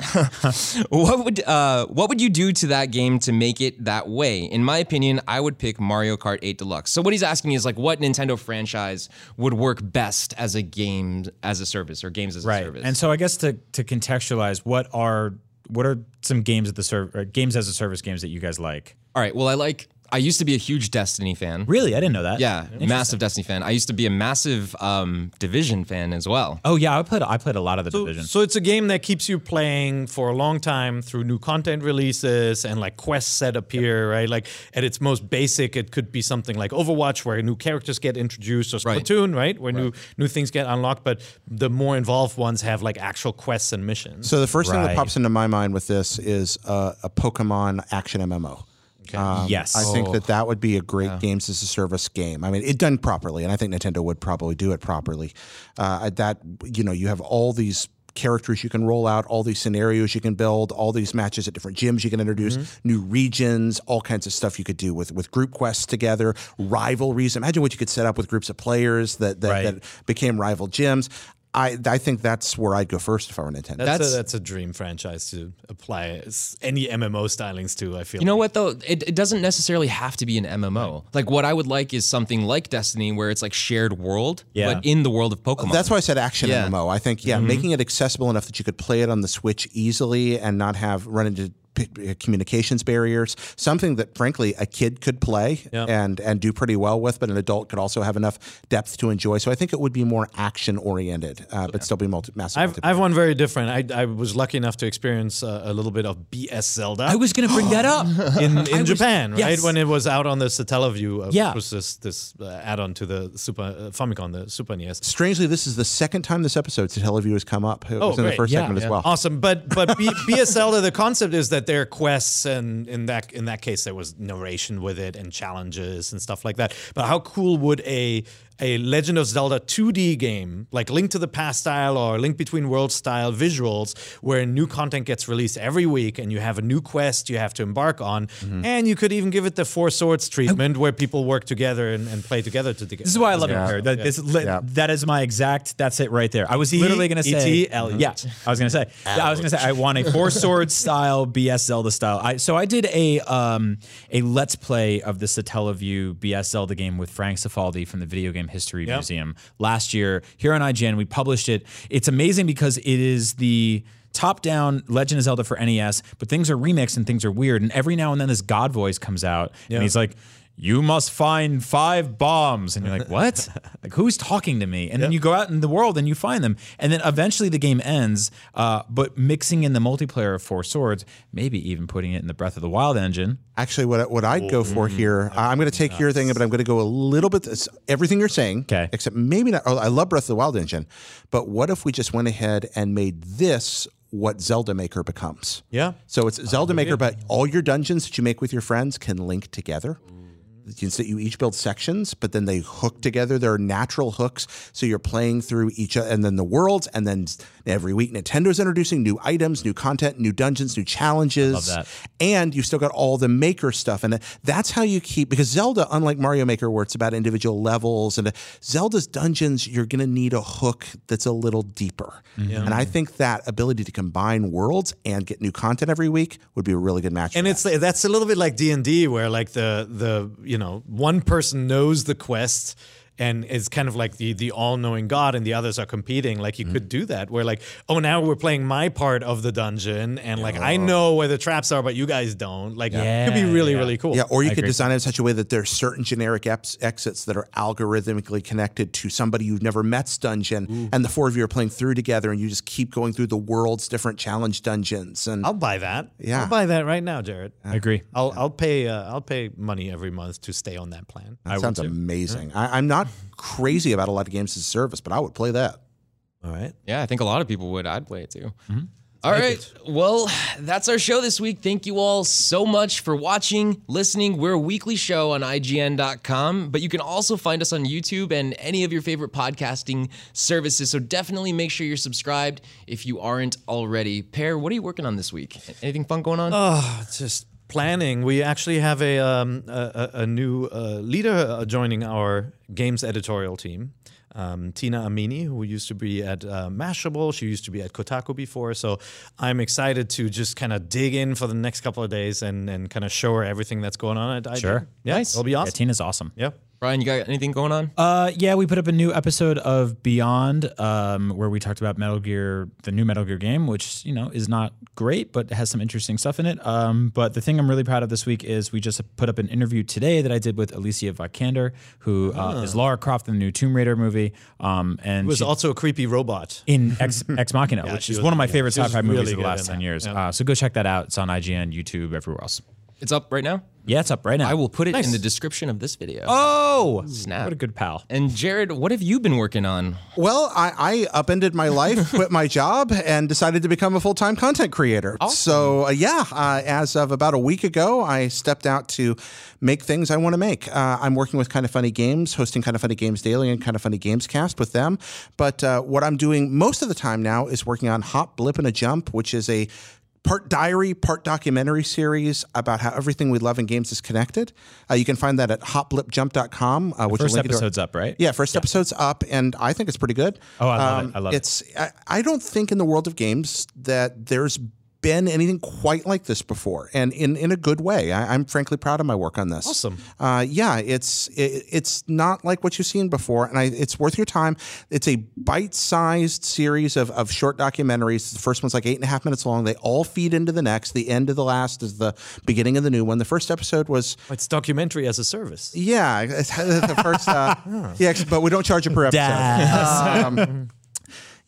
S2: what would uh, what would you do to that game to make it that way? In my opinion, I would pick Mario Kart 8 Deluxe. So what he's asking me is like, what Nintendo franchise would work best as a game as a service or games as a
S4: right.
S2: service?
S4: And so I guess to to contextualize, what are what are some games at the serv- games as a service games that you guys like?
S2: All right. Well, I like. I used to be a huge Destiny fan.
S4: Really, I didn't know that.
S2: Yeah, massive Destiny fan. I used to be a massive um, Division fan as well.
S4: Oh yeah, I played I played a lot of the
S3: So,
S4: division.
S3: so it's a game that keeps you playing for a long time through new content releases and like quests that appear, right? Like at its most basic, it could be something like Overwatch where new characters get introduced or
S2: Right.
S3: Splatoon, right? Where new new things get unlocked, but the more involved ones have like actual quests and missions.
S5: So the first thing that pops into my mind with this is uh, a Pokemon action MMO. Um,
S4: Yes.
S5: I think
S2: Oh.
S5: that that would be a great games as a service game. I mean, it done properly, and I think Nintendo would probably do it properly. Uh, that you know, you have all these characters you can roll out, all these scenarios you can build, all these matches at different gyms you can introduce, new regions, all kinds of stuff you could do with with group quests together, rivalries. Imagine what you could set up with groups of players that that,
S4: Right.
S5: that became rival gyms. I I think that's where I'd go first if I were Nintendo.
S3: that's,
S2: that's-
S3: a, that's a dream franchise to apply any MMO stylings to. I feel
S2: You know
S3: like.
S2: what though? It, it doesn't necessarily have to be an MMO. Like what I would like is something like Destiny, where it's like shared world,
S4: Yeah.
S2: but in the world of Pokemon.
S5: That's why I said action
S2: Yeah.
S5: MMO. I think yeah, mm-hmm. making it accessible enough that you could play it on the Switch easily and not have run into p- uh, communications barriers. Something that frankly a kid could play
S3: Yeah.
S5: and and do pretty well with, but an adult could also have enough depth to enjoy. So I think it would be more action oriented, uh, but still be multi- massive.
S3: I've. I've one very different. I, I was lucky enough to experience uh, a little bit of BS Zelda.
S4: I was going to bring that up.
S3: in, in Japan, right?
S4: yes.
S3: When it was out on the Satellaview, uh,
S4: Yeah.
S3: which was this this uh, add-on to the Super uh, Famicom, the Super NES.
S5: Strangely, this is the second time this episode Satellaview has come up. It
S3: Oh,
S5: was in the first
S4: Yeah.
S5: segment as well.
S3: Awesome, but but B- BS Zelda, the concept is that there are quests, and in that in that case, there was narration with it and challenges and stuff like that. But how cool would a a Legend of Zelda 2D game, like Link to the Past style or Link Between Worlds style visuals, where new content gets released every week and you have a new quest you have to embark on,
S4: Mm-hmm.
S3: and you could even give it the Four Swords treatment where people work together and, and play together to together.
S4: This is why I love
S5: Yeah.
S4: it. Here. That, this li-
S5: Yeah.
S4: that is my exact. That's it right there. I was literally going to say.
S3: E.T., Elliot.
S4: Yeah, I was going to say. Yeah, I was going to say. I want a four Swords style BS Zelda style. I, so I did a um a let's play of the Satellaview BS Zelda game with Frank Cifaldi from the Video Game History
S3: Yep.
S4: Museum last year here on IGN. We published it. It's amazing because it is the top down Legend of Zelda for NES, but things are remixed and things are weird. And every now and then this God voice comes out
S3: Yeah.
S4: and he's like, you must find five bombs. And you're like, what? like, who's talking to me? And then you go out in the world and you find them. And then eventually the game ends, uh, but mixing in the multiplayer of Four Swords, maybe even putting it in the Breath of the Wild engine.
S5: Actually, what what I'd go for here, I'm going to take your thing, but I'm going to go a little bit it's everything you're saying,
S4: Okay.
S5: except maybe not. Oh, I love Breath of the Wild engine, but what if we just went ahead and made this what Zelda Maker becomes?
S3: Yeah.
S5: So it's Zelda Maker, but all your dungeons that you make with your friends can link together. You, so you each build sections, but then they hook together. There are natural hooks, so you're playing through each, uh, and then the worlds, and then every week Nintendo's introducing new items, new content, new dungeons, new challenges.
S4: love that.
S5: And you've still got all the maker stuff, and uh, that's how you keep because Zelda, unlike Mario Maker, where it's about individual levels, and uh, Zelda's dungeons, you're going to need a hook that's a little deeper. Mm-hmm. And I think that ability to combine worlds and get new content every week would be a really good match.
S3: And
S5: for
S3: it's like, that's a little bit like D and D, where like the the you know one person knows the quest and is kind of like the the all knowing god, and the others are competing. Like you could do that, where like oh now we're playing my part of the dungeon, and like I know where the traps are, but you guys don't. Like it could be really
S4: yeah.
S3: really cool.
S5: Yeah, or you could
S4: agree.
S5: design it in such a way that there's certain generic eps- exits that are algorithmically connected to somebody you've never met's dungeon, and the four of you are playing through together, and you just keep going through the world's different challenge dungeons. And
S3: I'll buy that.
S5: Yeah.
S3: I'll buy that right now, Jared.
S4: I agree.
S3: I'll I'll pay uh, I'll pay money every month to stay on that plan.
S5: that sounds amazing. I, I'm not crazy about a lot of games as a service, but I would play that.
S3: All right.
S2: Yeah, I think a lot of people would. I'd play it too. Mm-hmm. All right. Well, that's our show this week. Thank you all so much for watching, listening. We're a weekly show on IGN.com, but you can also find us on YouTube and any of your favorite podcasting services. So definitely make sure you're subscribed if you aren't already. Peer, what are you working on this week? Anything fun going on?
S3: Oh, it's just planning. We actually have a um, a, a new uh, leader uh, joining our games editorial team. Um, Tina Amini, who used to be at uh, Mashable, she used to be at Kotaku before. So I'm excited to just kind of dig in for the next couple of days and, and kind of show her everything that's going on at IGN.
S4: Sure.
S3: Yeah,
S2: Nice.
S3: It'll be
S4: Yeah,
S3: awesome.
S4: Tina's awesome.
S3: Yeah.
S2: Brian, you got anything going on?
S4: Uh, yeah, we put up a new episode of Beyond, um, where we talked about Metal Gear, the new Metal Gear game, which you know is not great, but has some interesting stuff in it. Um, but the thing I'm really proud of this week is we just put up an interview today that I did with Alicia Vikander, who uh, is Lara Croft in the new Tomb Raider movie, um, and
S3: It was
S4: she-
S3: also a creepy robot.
S4: in Ex, Ex Machina, which is
S3: was-
S4: one of my
S3: yeah,
S4: favorite sci-fi movies of the last ten years.
S3: yeah.
S4: Uh, so go check that out. It's on IGN, YouTube, everywhere else.
S2: It's up right now.
S4: Yeah, it's up right now.
S2: I will put it in the description of this video.
S4: Oh,
S2: Snap.
S4: What a good pal.
S2: And Jared, what have you been working on?
S5: Well, I, I upended my life, quit my job, and decided to become a full time content creator. Awesome. So, uh, yeah, uh, as of about a week ago, I stepped out to make things I want to make. Uh, I'm working with Kind of Funny Games, hosting Kind of Funny Games Daily and Kind of Funny Games Cast with them. But uh, what I'm doing most of the time now is working on Hop, Blip, and a Jump, which is a part diary, part documentary series about how everything we love in games is connected. Uh, you can find that at hopblipjump.com. Uh, which
S4: First
S5: you our-
S4: episode's up, right?
S5: yeah, first episode's up, and I think it's pretty good. Um,
S4: Oh, I love it. I love it.
S5: it's, I, I don't think in the world of games that there's been anything quite like this before, and in, in a good way. I, I'm frankly proud of my work on this.
S3: Awesome.
S5: Uh, yeah, it's it, it's not like what you've seen before, and I, it's worth your time. It's a bite-sized series of, of short documentaries. The first one's like eight and a half minutes long. They all feed into the next. The end of the last is the beginning of the new one. The first episode was
S3: It's documentary as a service.
S5: yeah, it's the first. Uh, yeah, but we don't charge it per episode. Um,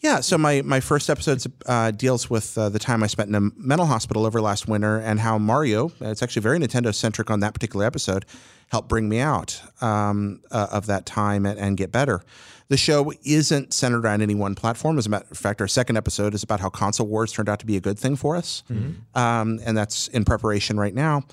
S5: yeah, so my my first episode uh, deals with uh, the time I spent in a mental hospital over last winter and how Mario. It's actually very Nintendo centric on that particular episode. Helped bring me out um, uh, of that time and, and get better. The show isn't centered around any one platform. As a matter of fact, our second episode is about how console wars turned out to be a good thing for us, um, and that's in preparation right now.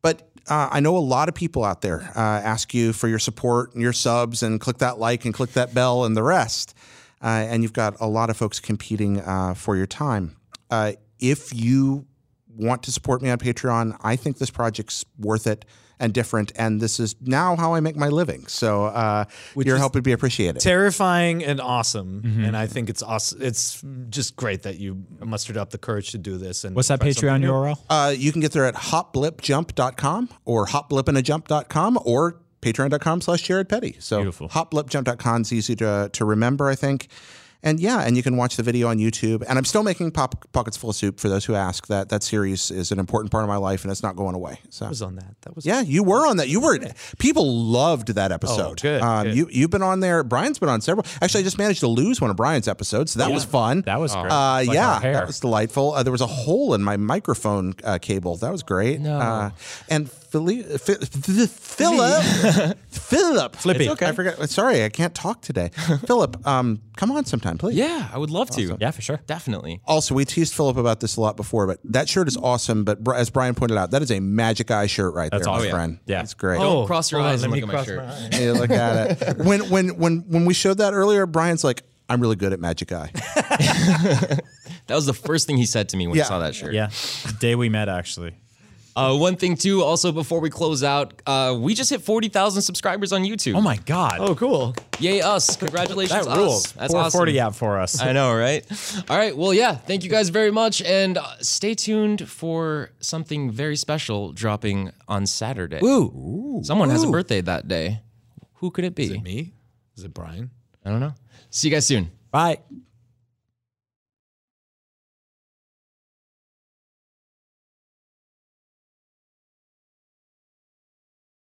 S5: But uh, I know a lot of people out there uh, ask you for your support and your subs and click that like and click that bell and the rest. Uh, and you've got a lot of folks competing uh, for your time. Uh, if you want to support me on Patreon, I think this project's worth it and different. And this is now how I make my living. So uh, your help would be appreciated.
S3: Terrifying and awesome, and I think it's awesome. It's just great that you mustered up the courage to do this. And
S4: What's that Patreon. URL?
S5: Uh, you can get there at hopblipjump.com or hopblipinajump.com or patreon.com slash Jared Petty. So
S4: Beautiful.
S5: hopblipjump.com is easy to, to remember, I think. and yeah, and you can watch the video on YouTube. And I'm still making Pop Pockets Full of Soup for those who ask. That that series is an important part of my life, and it's not going away. So
S3: I was on that. That was
S5: yeah, you were on that. You were. People loved that episode.
S3: good,
S5: Um,
S3: good.
S5: You you've been on there. Brian's been on several. Actually, I just managed to lose one of Brian's episodes. So that was fun.
S4: That was great.
S5: Uh,
S4: like
S5: yeah, that was delightful. Uh, there was a hole in my microphone uh, cable. That was great.
S2: No.
S5: Uh, and Philly, Philip, Philip,
S3: Flippy.
S5: It's okay. I forgot. Sorry, I can't talk today. Philip, um, come on sometime, please.
S2: Yeah, I would love to.
S4: Yeah, for sure.
S2: Definitely.
S5: Also, we teased Philip about this a lot before, but that shirt is awesome. But as Brian pointed out, that is a magic eye shirt right
S4: That's
S5: there,
S4: awesome.
S5: my
S4: Oh, yeah.
S5: friend.
S4: Yeah.
S5: it's great.
S2: Don't cross your
S3: hold on,
S2: eyes and look at my shirt.
S3: eyes.
S5: Hey, look at it. When when when when we showed that earlier, Brian's like, "I'm really good at magic eye."
S2: That was the first thing he said to me when
S5: Yeah.
S2: he saw that shirt.
S4: Yeah. The day we met, actually.
S2: Uh, one thing too, also before we close out, uh, we just hit forty thousand subscribers on YouTube.
S4: Oh my God.
S3: Oh, cool.
S2: Yay us! Congratulations,
S4: that rules.
S2: us. That's
S4: 440
S2: awesome.
S4: out for us.
S2: I know, right? All right. Well, yeah. Thank you guys very much, and uh, stay tuned for something very special dropping on Saturday.
S4: Ooh.
S2: Someone has a birthday that day. Who could it be?
S3: Me? Is it Brian?
S2: I don't know. See you guys soon.
S4: Bye.